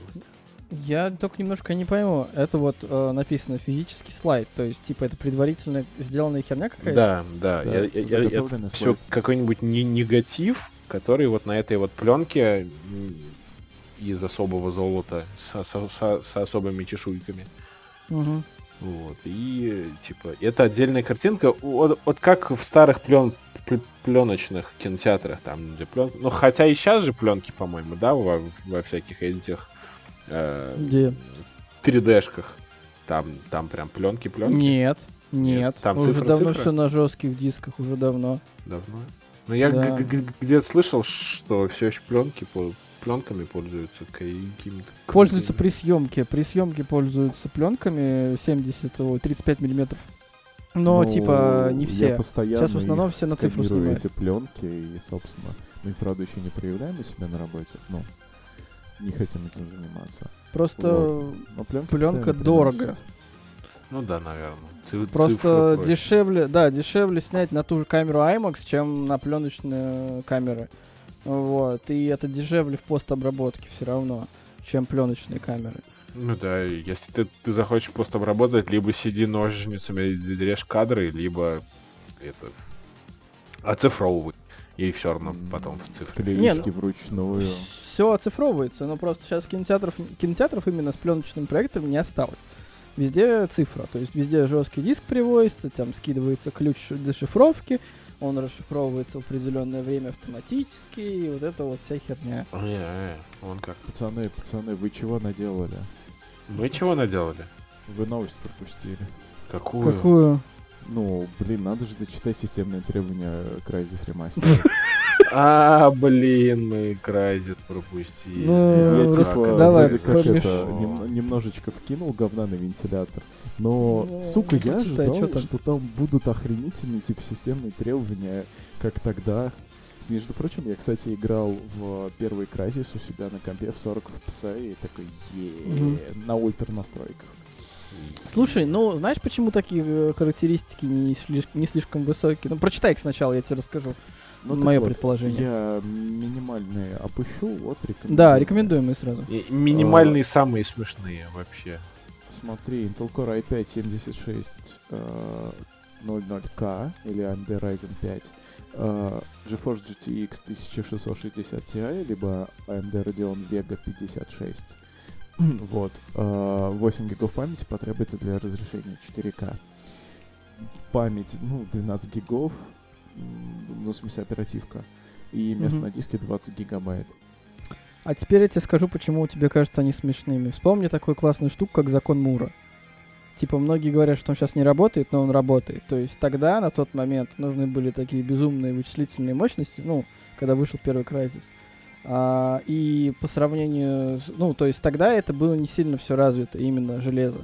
Я только немножко не пойму. Это вот э, написано физический слайд, то есть типа это предварительно сделанная херня какая-то? Да, да. Да, я- я- я- заготовленный все какой-нибудь не- негатив, который вот на этой вот пленке из особого золота со, со- со- с особыми чешуйками. Мгм. Вот. И типа это отдельная картинка. Вот, вот как в старых плен пленочных кинотеатрах, там где плен... Ну хотя и сейчас же пленки, по-моему, да, во, во всяких этих э, Где? 3D-шках. Там, там прям пленки, пленки. Нет, нет. там уже цифра, давно цифра? все на жестких дисках, уже давно. Давно. Ну я Да. где-то слышал, что все еще пленки пленками пользуются какими-то. Пользуются при съемке. При съемке пользуются пленками 70, ой, 35 миллиметров. Но, Ну, типа, не Я все. постоянно Сейчас в основном все на цифру снимают. эти пленки, и, собственно, мы, правда, еще не проявляем у себя на работе, но не хотим этим заниматься. Просто, Вот. Но пленка, пленка дорого. приносит. Ну да, наверное. Ци- Просто дешевле, да, дешевле снять на ту же камеру IMAX, чем на пленочные камеры. Вот. И это дешевле в постобработке все равно, чем пленочные камеры. Ну да, если ты, ты захочешь просто обработать, либо сиди ножницами и режь кадры, либо это оцифровывай. И все равно потом в цифре. Не, ну- вручную. Все оцифровывается, но просто сейчас кинотеатров, кинотеатров именно с пленочным проектом не осталось. Везде цифра, то есть везде жесткий диск привозится, там скидывается ключ дешифровки, он расшифровывается в определенное время автоматически, и вот это вот вся херня. Не, не, вон как. Пацаны, пацаны, вы чего наделали? Мы чего наделали? Вы новость пропустили. Какую? Какую? Ну, блин, надо же зачитать системные требования Crysis Remaster. А, блин, мы Крайзит пропустили. Ну, Я типа давай, вроде как это нем- немножечко вкинул говна на вентилятор. Но, Ну, сука, я ожидал, там? что там будут охренительные типа системные требования, как тогда. Между прочим, я, кстати, играл в первый Crysis у себя на компе в 40 FPS и такой, е на ультра настройках. Слушай, ну знаешь, почему такие э, характеристики не, слиш- не слишком высокие? Ну, прочитай их сначала, я тебе расскажу. Ну, Мое вот, предположение. Я минимальные опущу, вот рекомендую. Да, рекомендуем мы сразу. И Минимальные самые смешные вообще. Смотри, Intel Core i5 76 э, 00K или AMD Ryzen 5, э, GeForce GTX 1660 Ti, либо AMD Radeon Vega 56. вот. э, 8 гигов памяти потребуется для разрешения 4К. Память, ну, 12 гигов, ну, в смысле оперативка. И место Мгм. на диске 20 гигабайт. А теперь я тебе скажу, почему тебе кажется они смешными. Вспомни такую классную штуку, как закон Мура. Типа, многие говорят, что он сейчас не работает, но он работает. То есть тогда, на тот момент, нужны были такие безумные вычислительные мощности, ну, когда вышел первый Crysis. А, и по сравнению, ну, то есть тогда это было не сильно все развито, именно железо.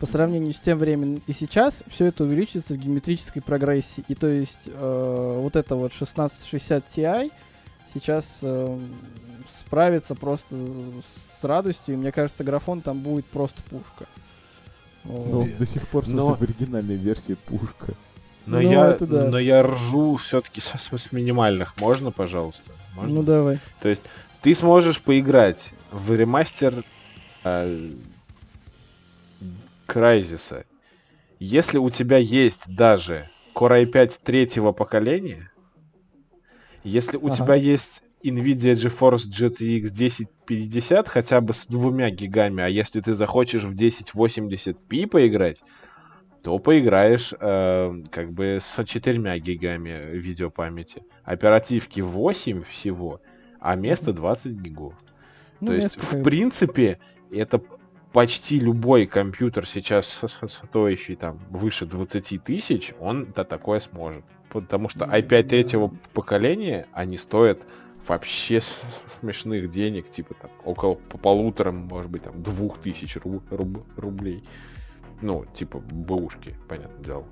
По сравнению с тем временем и сейчас, все это увеличится в геометрической прогрессии. И то есть э, вот это вот 1660 Ti сейчас э, справится просто с радостью. И мне кажется, графон там будет просто пушка. Вот. Он до сих пор, в смысле, Но- в оригинальной версии пушка. Но, Ну, я, это да. но я ржу все-таки с, с минимальных. Можно, пожалуйста? Можно? Ну давай. То есть ты сможешь поиграть в ремастер э, Крайзиса, если у тебя есть даже Core i5 третьего поколения, если у Ага. тебя есть NVIDIA GeForce GTX 1050 хотя бы с двумя гигами, а если ты захочешь в 1080p поиграть, то поиграешь э, как бы с четырьмя гигами видеопамяти. Оперативки 8 всего, а место 20 гигов. Ну, То есть, в принципе, это почти любой компьютер сейчас стоящий там выше 20 тысяч, он да такое сможет. Потому что i5 третьего поколения, они стоят вообще смешных денег, типа там около по полутора, может быть, там двух тысяч ру- руб- рублей. Ну, типа бэушки, понятное дело.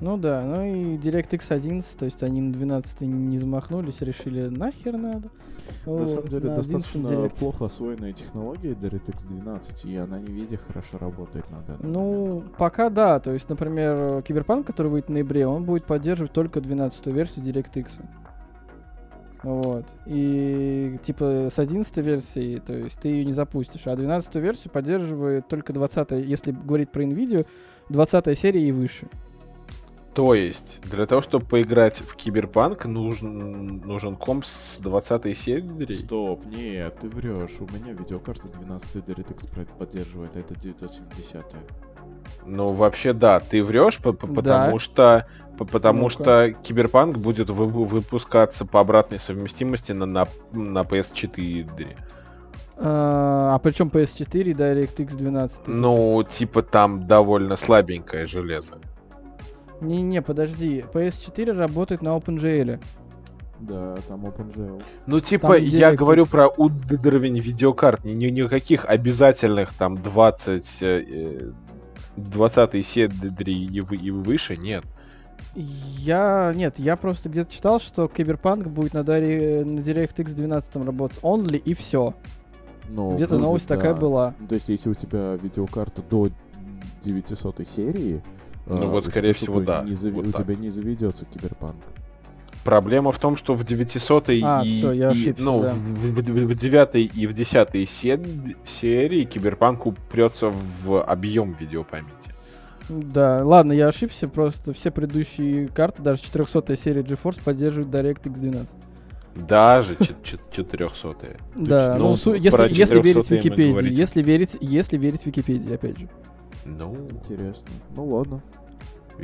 Ну да, ну и DirectX 11, то есть они на 12 не замахнулись, решили нахер надо. На Вот, самом деле на 11 достаточно DirectX. плохо освоенная технология DirectX 12, и она не везде хорошо работает на данный Ну, момент. пока да. То есть, например, Киберпанк, который выйдет в ноябре, он будет поддерживать только 12 версию DirectX. Вот. И типа с 11 версией, то есть ты ее не запустишь. А 12 версию поддерживает только 20 если говорить про NVIDIA, 20 серия и выше. То есть, для того, чтобы поиграть в Киберпанк, нужен, нужен комп с 20 серией? Стоп, нет, ты врешь. У меня видеокарта 12 DirectX поддерживает, а это 970 Ну, вообще, да, ты врешь, по- по- Да. потому что по- потому Ну-ка. что Киберпанк будет вы- вы- выпускаться по обратной совместимости на, на, на PS4. А, а причем PS4 и DirectX 12. Ну, типа там довольно слабенькое железо. Не-не, подожди. PS4 работает на OpenGL. Да, там OpenGL. Ну, типа, Там я говорю про уровень видеокарт, ни, ни- никаких обязательных там 20, э, 20 седри и, вы- и выше нет. Я... Нет, я просто где-то читал, что Киберпанк будет на, Даре... на DirectX 12 работать only и все. Но Где-то будет, новость такая да. была. Ну, То есть, если у тебя видеокарта до 900 серии, Ну а, вот, скорее тебя всего, да, Не зави- вот у так. тебя не заведется киберпанк. Проблема в том, что в 900 А, и, всё, я и- ошибся, ну, да. в, в, в 9 и в 10 се- серии Киберпанк упрется в объем видеопамяти. Да, ладно, я ошибся, просто все предыдущие карты, даже 400 серия GeForce поддерживают DirectX 12. Даже 400 Да, ну, ну, если, если верить 400 мы Википедии, если верить, если верить Википедии, опять же. Ну, Интересно. Ну ладно.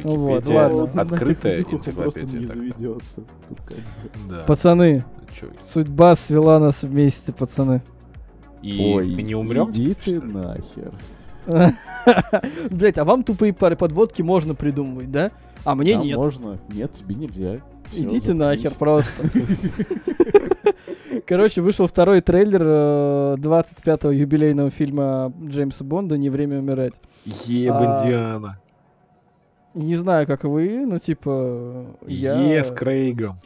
Ну вот, Википедия ладно. Вот на тех открытая просто не заведется. Тут как бы. Да. Пацаны, Ну чё, судьба свела нас вместе, пацаны. И Ой, мы не умрем? иди ты нахер. Блять, а вам тупые пары подводки можно придумывать, да? А мне Нам нет. можно. Нет, тебе нельзя. Всё, Идите заткнись. нахер просто. Короче, вышел второй трейлер э, 25-го юбилейного фильма Джеймса Бонда «Не время умирать». Ебан А. Не знаю, как вы, но типа я... Е с Крейгом.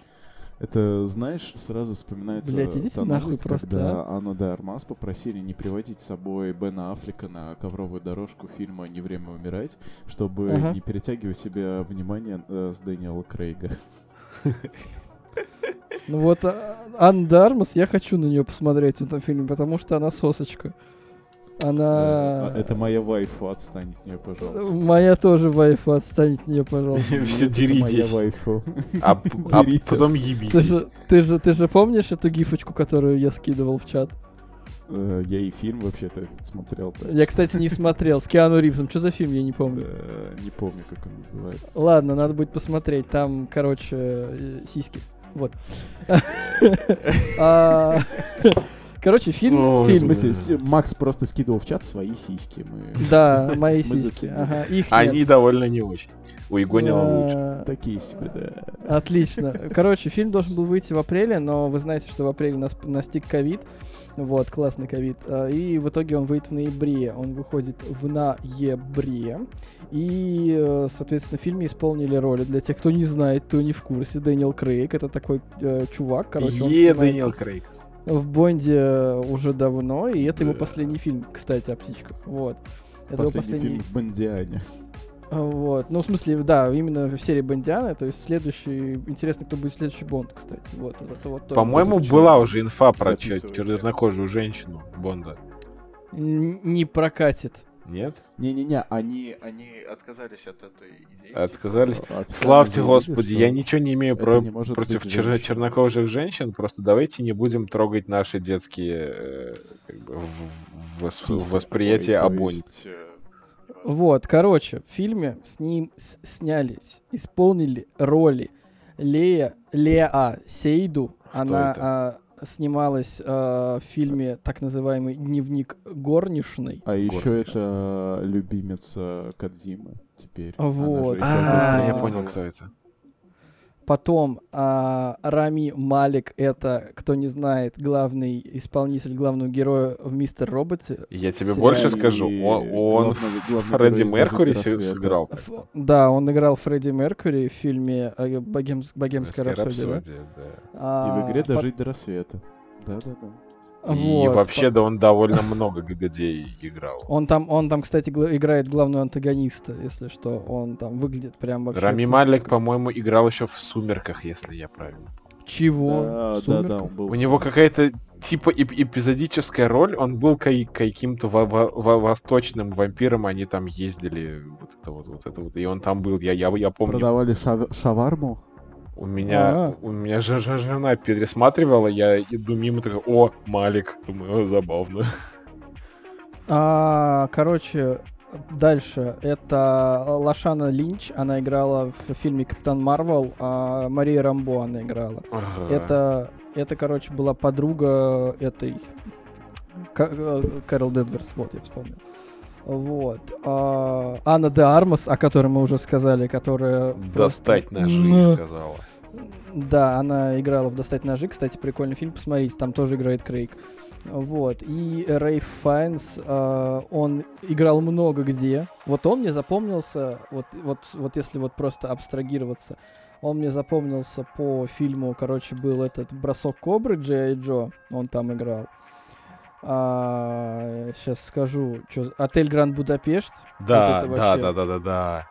Это, знаешь, сразу вспоминается Блядь, идите та нахуй новость, просто, когда а. Анну де Армас попросили не приводить с собой Бена Аффлека на ковровую дорожку фильма «Не время умирать», чтобы Ага. не перетягивать себе внимание э, с Дэниела Крейга. Ну вот а, Анна Дармас, я хочу на нее посмотреть в этом фильме, потому что она сосочка. Она... Э, Это моя вайфу, отстань от нее, пожалуйста. Моя тоже вайфа, отстань от нее, пожалуйста. Все Это моя деритесь. вайфу. А, а Деритесь. потом ебитесь. ты, же, ты же помнишь эту гифочку, которую я скидывал в чат? Э, Я и фильм вообще-то этот смотрел. так Я, кстати, не смотрел. С Киану Ривзом. Что за фильм, я не помню. э, Не помню, как он называется. Ладно, надо будет посмотреть. Там, короче, сиськи. Вот. Короче, фильм... В фильм. смысле, Макс просто скидывал в чат свои сиськи. Мы Да, мои Мы сиськи. Ага, их нет. Они довольно не очень. У Игонина лучше. Такие себе, да. Отлично. Короче, фильм должен был выйти в апреле, но вы знаете, что в апреле нас настиг ковид. Вот, классный ковид. А, И в итоге он выйдет в ноябре. Он выходит в ноябре. И, э, соответственно, в фильме исполнили роли. Для тех, кто не знает, кто не в курсе, Дэниел Крейг. Это такой э, чувак, короче, он Е, снимается Дэниел Крейг. В Бонде уже давно, и это его последний фильм, кстати, о птичках. Вот. Это его Последний фильм в Бондиане. а, Вот. Ну, в смысле, да, именно в серии Бондиана, то есть следующий... Интересно, кто будет следующий Бонд, кстати. Вот, вот это вот По-моему, была уже инфа про чернокожую женщину Бонда. н- не прокатит. Нет? Не-не-не, они, они отказались от этой идеи. Отказались? типа, Славьте Господи, что я ничего не имею про- не может против быть чер- чернокожих женщин, просто давайте не будем трогать наши детские э, как бы, в- вос- восприятие Ой, о то Бонде. есть, э, Вот, короче, в фильме с ним с- снялись, исполнили роли Лея, Леа Сейду. Она это? Снималась а, в фильме так называемый «Дневник горничной». А еще это любимица Кадзимы теперь. Вот. А, я понял, кто это. Потом а, Рами Малик, это, кто не знает, главный исполнитель главного героя в «Мистер Роботе». Я тебе больше И скажу, он, он главного- главный Фредди Меркури сыграл. Ф-. Да, он играл Фредди Меркьюри в фильме э, «Богемс- «Богемская рапсодия». да? рапсодия, да. И А, в игре по- «Дожить до рассвета». Да-да-да. И вот, вообще, по- да, он довольно много где играл. Он там, он там, кстати, гла- играет главного антагониста, если что. Он там выглядит прям вообще... Рами Малик, по-моему, играл еще в «Сумерках», если я правильно. Чего? Да, да, да, он был. У него какая-то типа эп- эпизодическая роль, он был каким-то во- во- во- восточным вампиром, они там ездили, вот это вот, вот это вот, и он там был, я, я, я помню, Продавали шав- шаварму. У меня, А. у меня же же- жена пересматривала, я иду мимо, такой, о, Малик, думаю, «О, забавно. А, короче, дальше. Это Лошана Линч. Она играла в фильме «Капитан Марвел», а Мария Рамбо она играла. Ага. Это, это, короче, была подруга этой э, Кэрол Денверс, вот, я вспомнил. Вот. А, Анна де Армас, о которой мы уже сказали, которая... Достать просто- ножи, сказала. Да, она играла в «Достать ножи». Кстати, прикольный фильм, посмотрите, там тоже играет Крейг. Вот. И Рейф Файнс, э, он играл много где. Вот он мне запомнился, вот, вот, вот если вот просто абстрагироваться, он мне запомнился по фильму, короче, был этот «Бросок кобры» Джей Джо, он там играл. сейчас скажу, что «Отель Гранд Будапешт». Да, это да, да, да, да, да.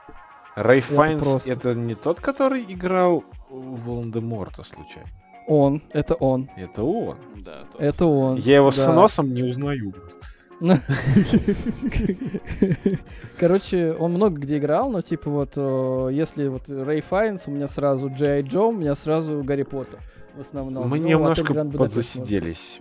Рэй Это Файнс просто. это не тот, который играл Волан-де-Морта случайно? Он, это он, Это он. Да, тот это он. Я его с да. носом не узнаю. Короче, он много где играл, но типа вот, э, если вот Рэй Файнс, у меня сразу Джей Джо, у меня сразу Гарри Поттер в основном. Мы Ну, немножко «Отель Гранд Будапешт», может. подзасиделись.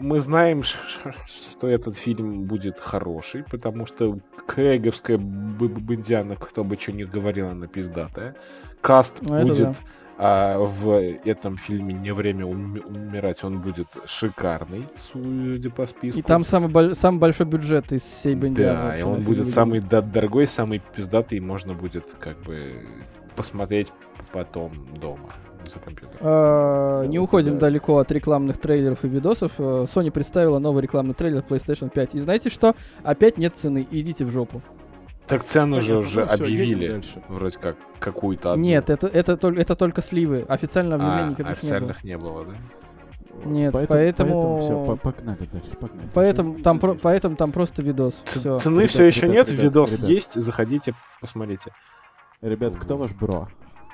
Мы знаем, что этот фильм будет хороший, потому что Крейговская б- б- бындяна, кто бы что ни говорил, она пиздатая. Каст Ну, будет да. а, в этом фильме «Не время уми- умирать», он будет шикарный, судя по списку. И там самый, боль- самый большой бюджет из всей бандианы. Да, и он будет самый да- дорогой, самый пиздатый, и можно будет как бы посмотреть потом дома за компьютером. А, Не уходим да. далеко от рекламных трейлеров и видосов. Э, Sony представила новый рекламный трейлер PlayStation 5. И знаете что? Опять нет цены. Идите в жопу. Так цену же Понятно, уже ну всё, едем объявили. дальше. Вроде как какую-то одну. Нет, это, это, тол- это только сливы. Официально а, объявлений никаких не было. официальных не было, да? Нет, поэтому... поэтому- все, погнали дальше, погнали. Поэтому Сейчас там, про- поэтому там просто видос. Ц- Все. Цены Ребят, все еще ребят, нет, ребят, видос ребят. есть, заходите, посмотрите. Ребят, кто ваш бро?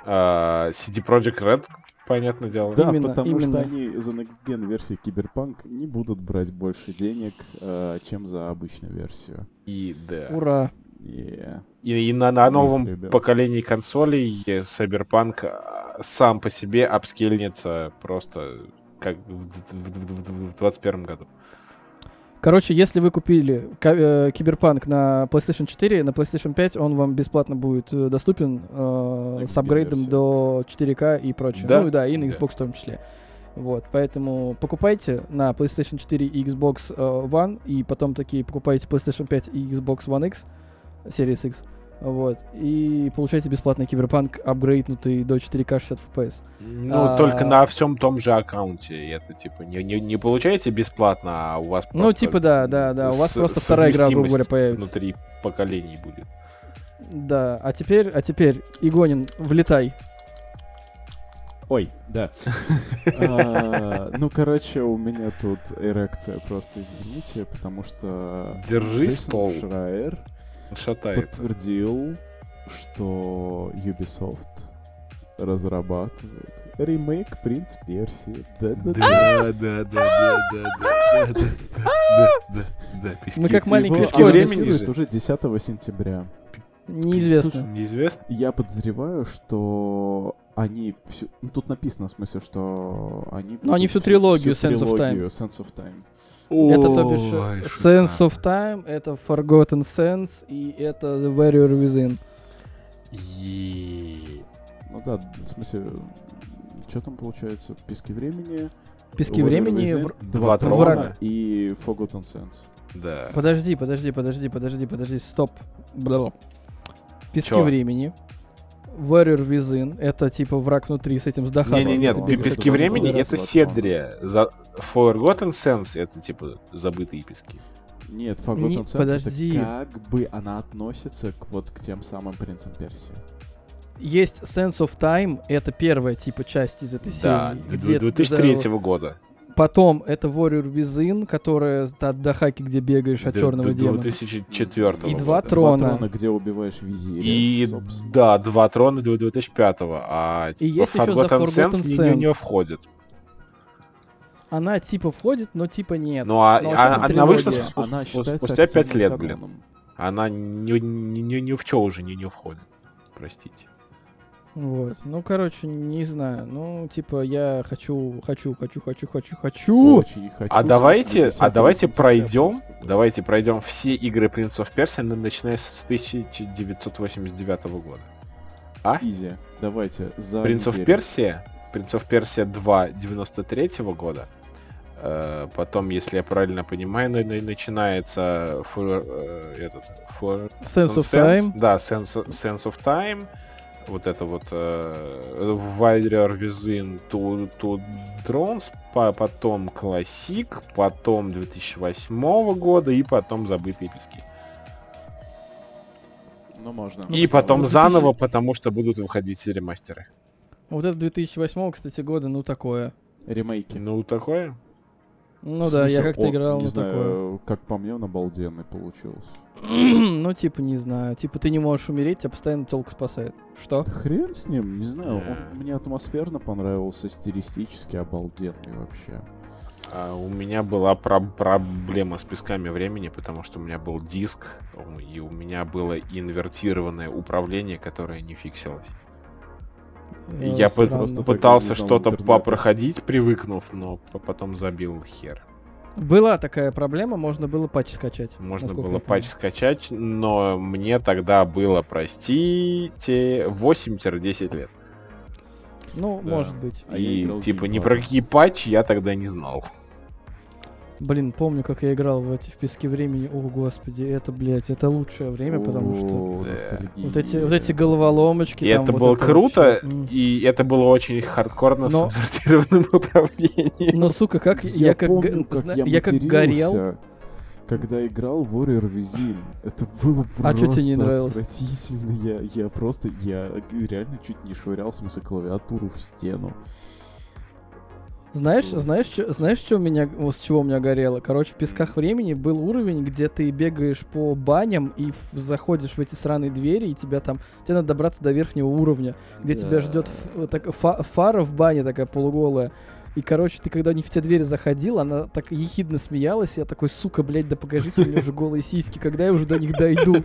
А, CD Projekt Red, понятное дело. Да, Именно, потому именно. что они за Next Gen версию Киберпанк не будут брать больше денег, э, чем за обычную версию. И да. Ура. Yeah. И, и на, на новом ребят. поколении консолей Cyberpunk а, сам по себе апскельнется просто как в, в в д- в 21 году. Короче, если вы купили э, Киберпанк на PlayStation 4, на PlayStation 5 он вам бесплатно будет э, доступен э, с апгрейдом до 4К и прочее. Да? Ну да, и на Да. Xbox в том числе. Вот, поэтому покупайте на PlayStation 4 и Xbox э, One, и потом такие покупайте PlayStation 5 и Xbox One X, Series X, вот, и получайте бесплатный Киберпанк, апгрейднутый до 4К 60 FPS. Ну, А, только на всем том же аккаунте. И Это типа не, не, не получаете бесплатно, а у вас Ну, просто типа, да, да, да, у вас с- просто вторая игра, грубо говоря, появится. Внутри поколений будет. Да, а теперь, а теперь, Игонин, влетай. Ой, да. А, Ну, короче, у меня тут эрекция, просто извините, потому что... Держи стол. Шрайер шатает. подтвердил, что Ubisoft разрабатывает ремейк Принц Персии. Да-да-да. Да, да, да, да, да, да, да, да, да. Мы как маленькие школьники. уже 10 сентября. Неизвестно. Слушай, Неизвестно. Я подозреваю, что они всю... Ну, тут написано, в смысле, что они... Ну, они всю трилогию всю Sense of Time. трилогию Sense of Time. Это, то бишь, Ой, Sense of Time, это Forgotten Sense, и это The Warrior Within. И- Ну да, в смысле, что там получается? Пески времени, Пески Warrior времени... Within, Два трона. и Forgotten Sense. Да. Подожди, подожди, подожди, подожди, подожди, стоп. Бла. Пески Чё? времени. Warrior Within, это типа враг внутри с этим с Дахабом. Не, не, нет, Ладно, Ты бегаешь. пески времени это. Седрия. За Forgotten Sense это типа забытые пески. Нет, Forgotten Не, Sense подожди. это как бы она относится к вот к тем самым принцам Персии. Есть Sense of Time, это первая типа часть из этой Да, серии. где- 2003 года. Потом это Warrior Within, которая от Дахаки, где бегаешь от черного демона. 2004 И года. два трона. Два трона, где убиваешь визиря, И собственно. да, два трона до 2005 а И типа есть ещё за Forgotten Forgotten Sense не, не, не Sense. входит. Она типа входит, но типа нет. Ну а, Но а- она трилогия. вышла спу- спу- Она спустя 5 официальным лет, блин. Она ни, ни, ни, ни в чё уже не, не входит. Простите. Вот. Ну, короче, не знаю. Ну, типа, я хочу, хочу, хочу, хочу, хочу, хочу. Очень хочу. А давайте, 10 а давайте пройдем, просто, да. давайте пройдем все игры Prince of Persia, на- начиная с 1989 года. А? Изи. Давайте. За Prince of неделю. Persia, Prince of Persia 2 93 года. Э, потом, если я правильно понимаю, на- на- начинается for, э, этот, for Sense of Time. Да, Sense, Sense of Time. Вот это вот э, Warrior Within Drones, по- потом Classic, потом 2008 года и потом Забытые пески. Ну, можно. и потом ну, заново, 2000 потому что будут выходить ремастеры. Вот это 2008, кстати, года, ну, такое. Ремейки. Ну, такое. Ну да, я как-то он, играл на знаю, такое. как по мне, он обалденный получился. ну, типа, не знаю. Типа, ты не можешь умереть, тебя постоянно телка спасает. Что? Да хрен с ним, не знаю, он мне атмосферно понравился, стилистически обалденный вообще. А у меня была про- проблема с песками времени, потому что у меня был диск, и у меня было инвертированное управление, которое не фиксилось. Э, я странно. просто- пытался что-то попроходить, привыкнув, но потом забил хер. Была такая проблема, можно было патч скачать. Можно было патч скачать, но мне тогда было, простите, 8-10 лет. Ну, Да. может быть. И типа ни про какие патчи я тогда не знал. Блин, помню, как я играл в эти в песке времени. О, господи, это, блядь, это лучшее время, потому что вот эти, вот эти головоломочки. И там это вот было вообще. круто, М. и это было очень хардкорно Но- с инвертированным управлением. Но, сука, как я, Я, как, помню, как я, я как горел. когда играл в Warrior Within. Это было А чё просто тебе не нравилось? отвратительно. Я, я просто, я реально чуть не швырял, в смысле, клавиатуру в стену. Знаешь, знаешь, что, знаешь, что у меня, вот с чего у меня горело? Короче, в песках времени был уровень, где ты бегаешь по баням и в- заходишь в эти сраные двери, и тебя там, тебе надо добраться до верхнего уровня, где тебя Да. ждет так, фа- фара в бане такая полуголая. И, короче, ты когда не в те двери заходил, она так ехидно смеялась, я такой, сука, блядь, да покажите мне уже голые сиськи, когда я уже до них дойду.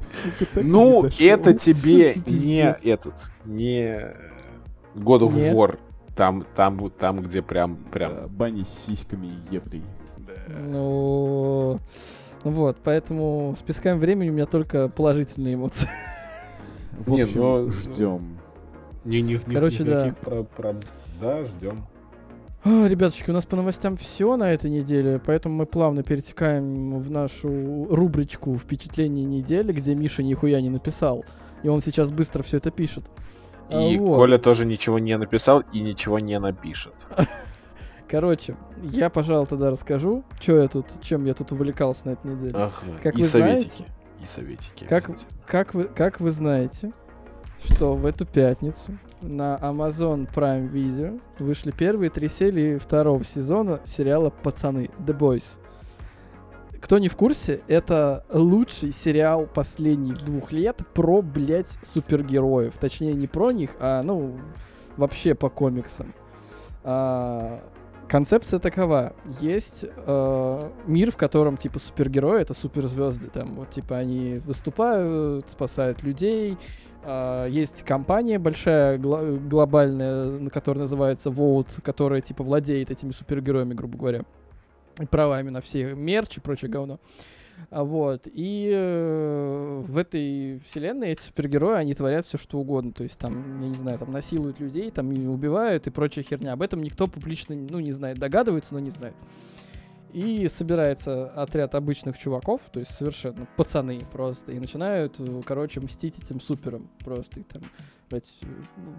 Сука, так Ну, это тебе не этот, не God of? War. Там, там, там, где прям, прям. Да, бани с сиськами и еблей. Ну, вот, поэтому с песками времени у меня только положительные эмоции. В Не, общем, но- ждем. Не, не, не, Короче, да. про- про- Да, ждем. А, Ребяточки, у нас по новостям все на этой неделе, поэтому мы плавно перетекаем в нашу рубричку «Впечатление недели», где Миша нихуя не написал, и он сейчас быстро все это пишет. А, И вот. Коля тоже ничего не написал и ничего не напишет. Короче, я, пожалуй, тогда расскажу, что я тут, чем я тут увлекался на этой неделе. Ага. Как и вы советики. И советики. Как- опять. Как вы, как вы знаете, что в эту пятницу на Amazon Prime Video вышли первые три серии второго сезона сериала «Пацаны» The Boys. Кто не в курсе, это лучший сериал последних двух лет про, блядь, супергероев. Точнее, не про них, а, ну, вообще по комиксам. А, концепция такова. Есть э, мир, в котором, типа, супергерои — это суперзвезды. Там, вот, типа, они выступают, спасают людей. А, есть компания большая, гла- глобальная, на- которая называется Vault, которая, типа, владеет этими супергероями, грубо говоря. Правами на все мерч и прочее говно. А вот. И э, в этой вселенной эти супергерои, они творят все что угодно. То есть там, я не знаю, там насилуют людей, там и убивают и прочая херня. Об этом никто публично, ну, не знает. Догадывается, но не знает. И собирается отряд обычных чуваков, то есть совершенно пацаны просто, и начинают, э, короче, мстить этим суперам просто. И там, блядь,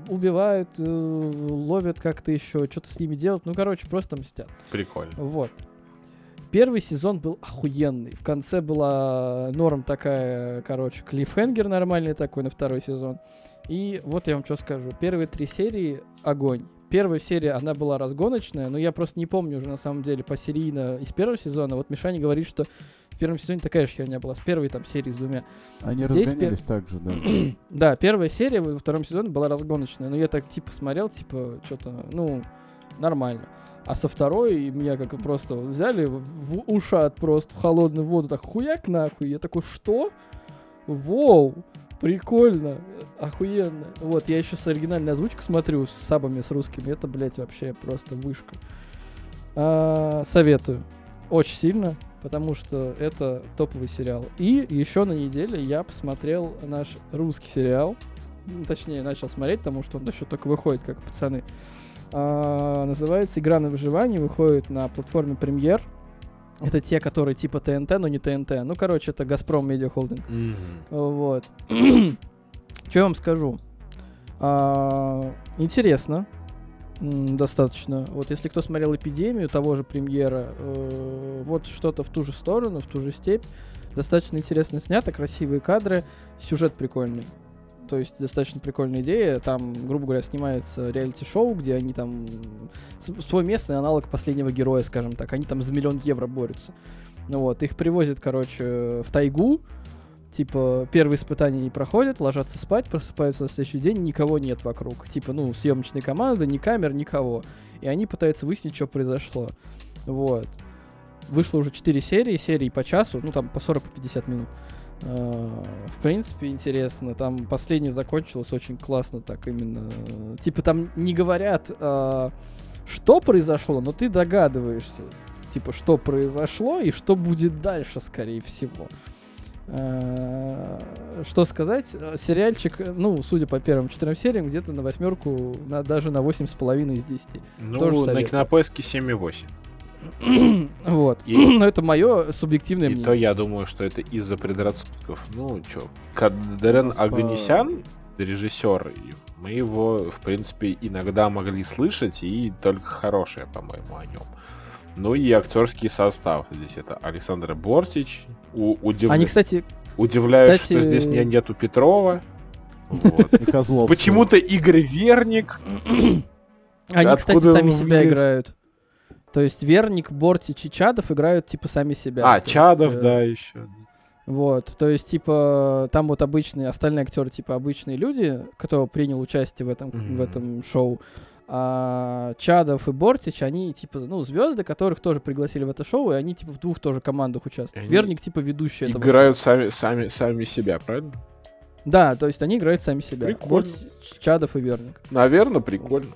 убивают, э, ловят как-то еще, что-то с ними делают. Ну, короче, просто мстят. Прикольно. Вот. Первый сезон был охуенный. В конце была норм такая, короче, клиффхенгер нормальный такой на второй сезон. И вот я вам что скажу. Первые три серии — огонь. Первая серия, она была разгоночная, но я просто не помню уже на самом деле по серийно из первого сезона. Вот Мишаня говорит, что в первом сезоне такая же херня была, с первой там серии с двумя. Они Здесь разгонялись так же, да. Да, первая серия во втором сезоне была разгоночная, но я так типа смотрел, типа, что-то, ну, нормально. А со второй меня как просто взяли в ушат просто в холодную воду, так хуяк нахуй. Я такой, что? Воу, прикольно, охуенно. Вот, я еще с оригинальной озвучкой смотрю, с сабами, с русскими. Это, блядь, вообще просто вышка. А, советую. Очень сильно, потому что это топовый сериал. И еще на неделе я посмотрел наш русский сериал. Точнее, начал смотреть, потому что он еще только выходит, как пацаны. А, называется «Игра на выживание», выходит на платформе «Премьер». Это те, которые типа ТНТ, но не ТНТ. Ну, короче, это «Газпром Медиа Холдинг». Вот. Что я вам скажу? А, интересно. м, Достаточно. Вот если кто смотрел эпидемию того же премьера, э, вот что-то в ту же сторону, в ту же степь. Достаточно интересно снято, красивые кадры, сюжет прикольный. То есть достаточно прикольная идея. Там, грубо говоря, снимается реалити-шоу, где они там... Свой местный аналог последнего героя, скажем так. Они там за миллион евро борются. Ну вот, их привозят, короче, в тайгу. Типа, первые испытания не проходят, ложатся спать, просыпаются на следующий день, никого нет вокруг. Типа, ну, съемочной команды, ни камер, никого. И они пытаются выяснить, что произошло. Вот. Вышло уже 4 серии, серии по часу, ну, там по 40-50 минут. А, В принципе, интересно. Там последний закончилось очень классно, так именно. э, Типа там не говорят, а, что произошло, но ты догадываешься, типа, что произошло и что будет дальше, скорее всего. А, Что сказать? Э, Сериальчик, э, ну, судя по первым четырем сериям, где-то на восьмерку, на, даже на восемь с половиной из 10. Тоже Ну, на кинопоиске 7,8. Вот. И- Но это мое субъективное И мнение. то я думаю, что это из-за предрассудков. Ну, чё, Кадрен Нас по- Аганесян, режиссер, и мы его, в принципе, иногда могли слышать, и только хорошее, по-моему, о нем. Ну и актерский состав. Здесь это Александр Бортич. У- удивля- Они, кстати, Удивляюсь, кстати- что здесь не- нету Петрова. Вот. И. Почему-то Игорь Верник. Они, Откуда кстати, сами себя играют. То есть Верник, Бортич и Чадов играют типа сами себя. А, То есть, Чадов, э, да, еще. Вот, то есть, типа, там вот обычные, остальные актеры, типа, обычные люди, кто принял участие в этом, в Мгм. этом шоу. А Чадов и Бортич, они, типа, ну, звезды, которых тоже пригласили в это шоу, и они, типа, в двух тоже командах участвуют. Они Верник, типа, ведущий этого Играют сами, сами, сами себя, правильно? шоу. Да, то есть они играют сами себя. Прикольно. Бортич, Чадов и Верник. Наверное, прикольно.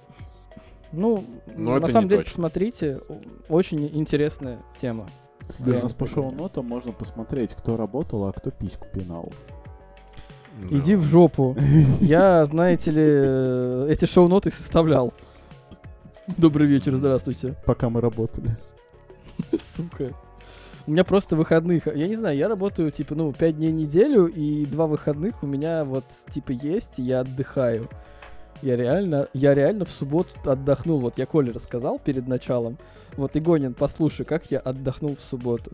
Ну, Но на самом деле, точно. посмотрите, очень интересная тема. Да, у нас по шоу-нотам можно посмотреть, кто работал, а кто письку пинал. Иди в жопу. Я, знаете ли, э, эти шоу-ноты составлял. Добрый вечер, здравствуйте. Пока мы работали. Сука. У меня просто выходных. Я не знаю, я работаю, типа, ну, 5 дней в неделю, и два выходных у меня вот, типа, есть, и я отдыхаю. Я реально, я реально в субботу отдохнул. Вот я Коле рассказал перед началом. Вот, Игонин, послушай, как я отдохнул в субботу.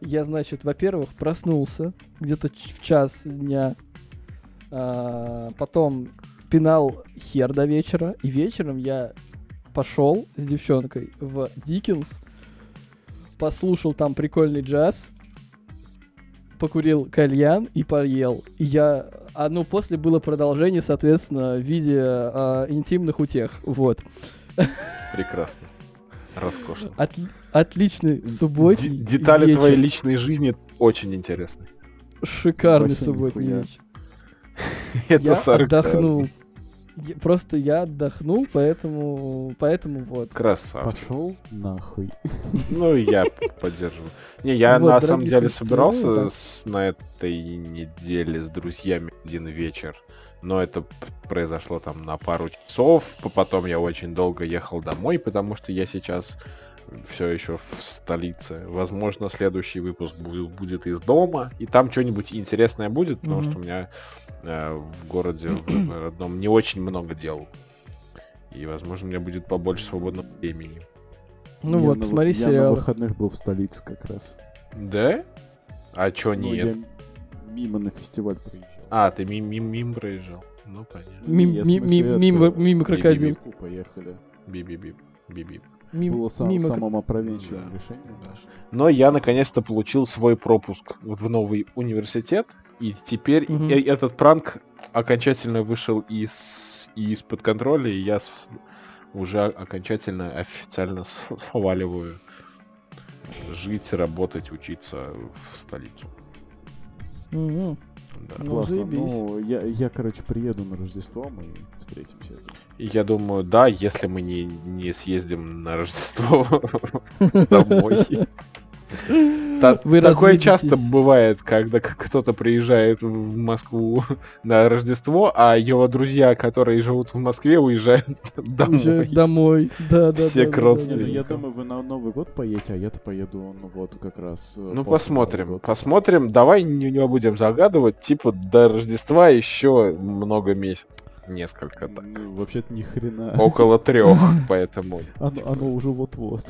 Я, значит, во-первых, проснулся где-то в час дня. А, потом пинал хер до вечера. И вечером я пошел с девчонкой в Диккенс, послушал там прикольный джаз, покурил кальян и поел. И я... А ну, после было продолжение, соответственно, в виде а, интимных утех. Вот. Прекрасно. Роскошно. Отли- отличный субботний Д- детали вечер. твоей личной жизни очень интересны. Шикарный Вообще субботний нихуя. вечер. Это я отдохнул. Я- просто я отдохнул, поэтому... Поэтому вот. Красавчик. Пошел нахуй. Ну, я поддерживаю. Не, я Вот, на самом деле собирался с- на этой неделе с друзьями один вечер. Но это произошло там на пару часов. Потом я очень долго ехал домой, потому что я сейчас все еще в столице. Возможно, следующий выпуск бу- будет из дома. И там что-нибудь интересное будет, потому Мгм. что у меня э, в городе в родном не очень много дел. И, возможно, у меня будет побольше свободного времени. Ну Я вот, на смотри Я на сериал. выходных был в столице как раз. Да? А чё Ну, нет? я мимо на фестиваль приезжал. А, ты мим мим мим проезжал. Ну понятно. Мим- Я, в ми- смысле, ми- это, мимо- мимо в крокодил. Москву поехали. Би-би-би. Би-би. Мим- Было сам, мимо самым опрометчивым Да. решением. наше. Но я наконец-то получил свой пропуск вот в новый университет, и теперь Мгм. э- этот пранк окончательно вышел из из-под контроля, и я с- уже окончательно официально сваливаю жить, работать, учиться в столицу. Мгм. Да. Ну, Классно. заебись. Ну, я, я, короче, приеду на Рождество, мы встретимся. Я думаю, да, если мы не, не съездим на Рождество домой. Та- Вы Такое часто бывает, когда кто-то приезжает в Москву на Рождество, а его друзья, которые живут в Москве, уезжают домой. Уезжают домой. Да, да, Все да, к да, да, Не, ну, родственникам. я думаю, вы на Новый год поедете, а я-то поеду, ну вот, как раз... э, Ну посмотрим, посмотрим. Давай не, не будем загадывать, типа до Рождества еще много месяцев. Несколько так. Ну, вообще-то ни хрена. Около трех, поэтому. Оно, оно уже вот-вот.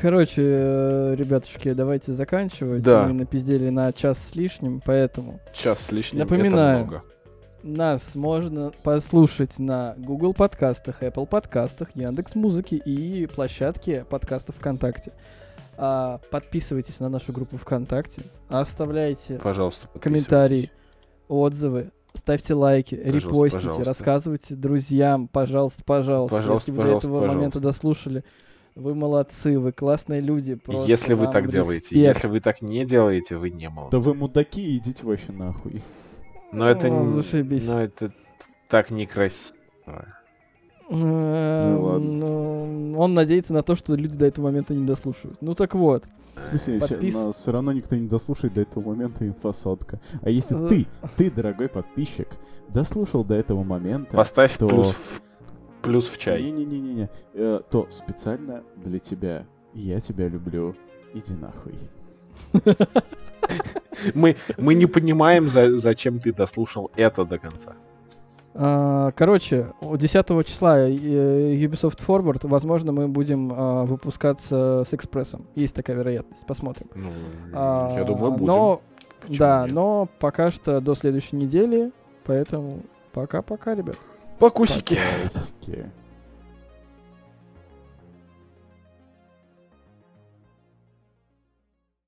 Короче, э, ребятушки, давайте заканчивать. Да. Мы напиздели на час с лишним, поэтому Час с лишним. это Напоминаю. много. Нас можно послушать на Google подкастах, Apple подкастах, Яндекс Музыки и площадке подкастов ВКонтакте. А, подписывайтесь на нашу группу ВКонтакте, оставляйте Пожалуйста, комментарии, отзывы, ставьте лайки, Пожалуйста, репостите, пожалуйста. рассказывайте друзьям, пожалуйста, пожалуйста. Пожалуйста, Если вы пожалуйста, до этого момента пожалуйста. дослушали, вы молодцы, вы классные люди. Просто Если вы так делаете, респект. если вы так не делаете, вы не молодцы. Да вы мудаки, идите вообще нахуй. Но это, не- зашибись. но это так некрасиво. Эм, ладно. ну, Он надеется на то, что люди до этого момента не дослушают. Ну так вот. В смысле, Подпис- но все равно никто не дослушает до этого момента инфосотка. А если Э. ты, ты, дорогой подписчик, дослушал до этого момента, Поставь то- плюс, в, плюс в чай. не-не-не-не, э, то специально для тебя, я тебя люблю, иди нахуй. Мы, мы не понимаем, за- зачем ты дослушал это до конца. А, Короче, у 10 числа э, Ubisoft Forward, возможно, мы будем а, выпускаться с экспрессом. Есть такая вероятность, посмотрим. Ну, А, я думаю, будем. Но, Почему да, нет? но пока что до следующей недели, поэтому пока-пока, ребят. Покусики. Покасики.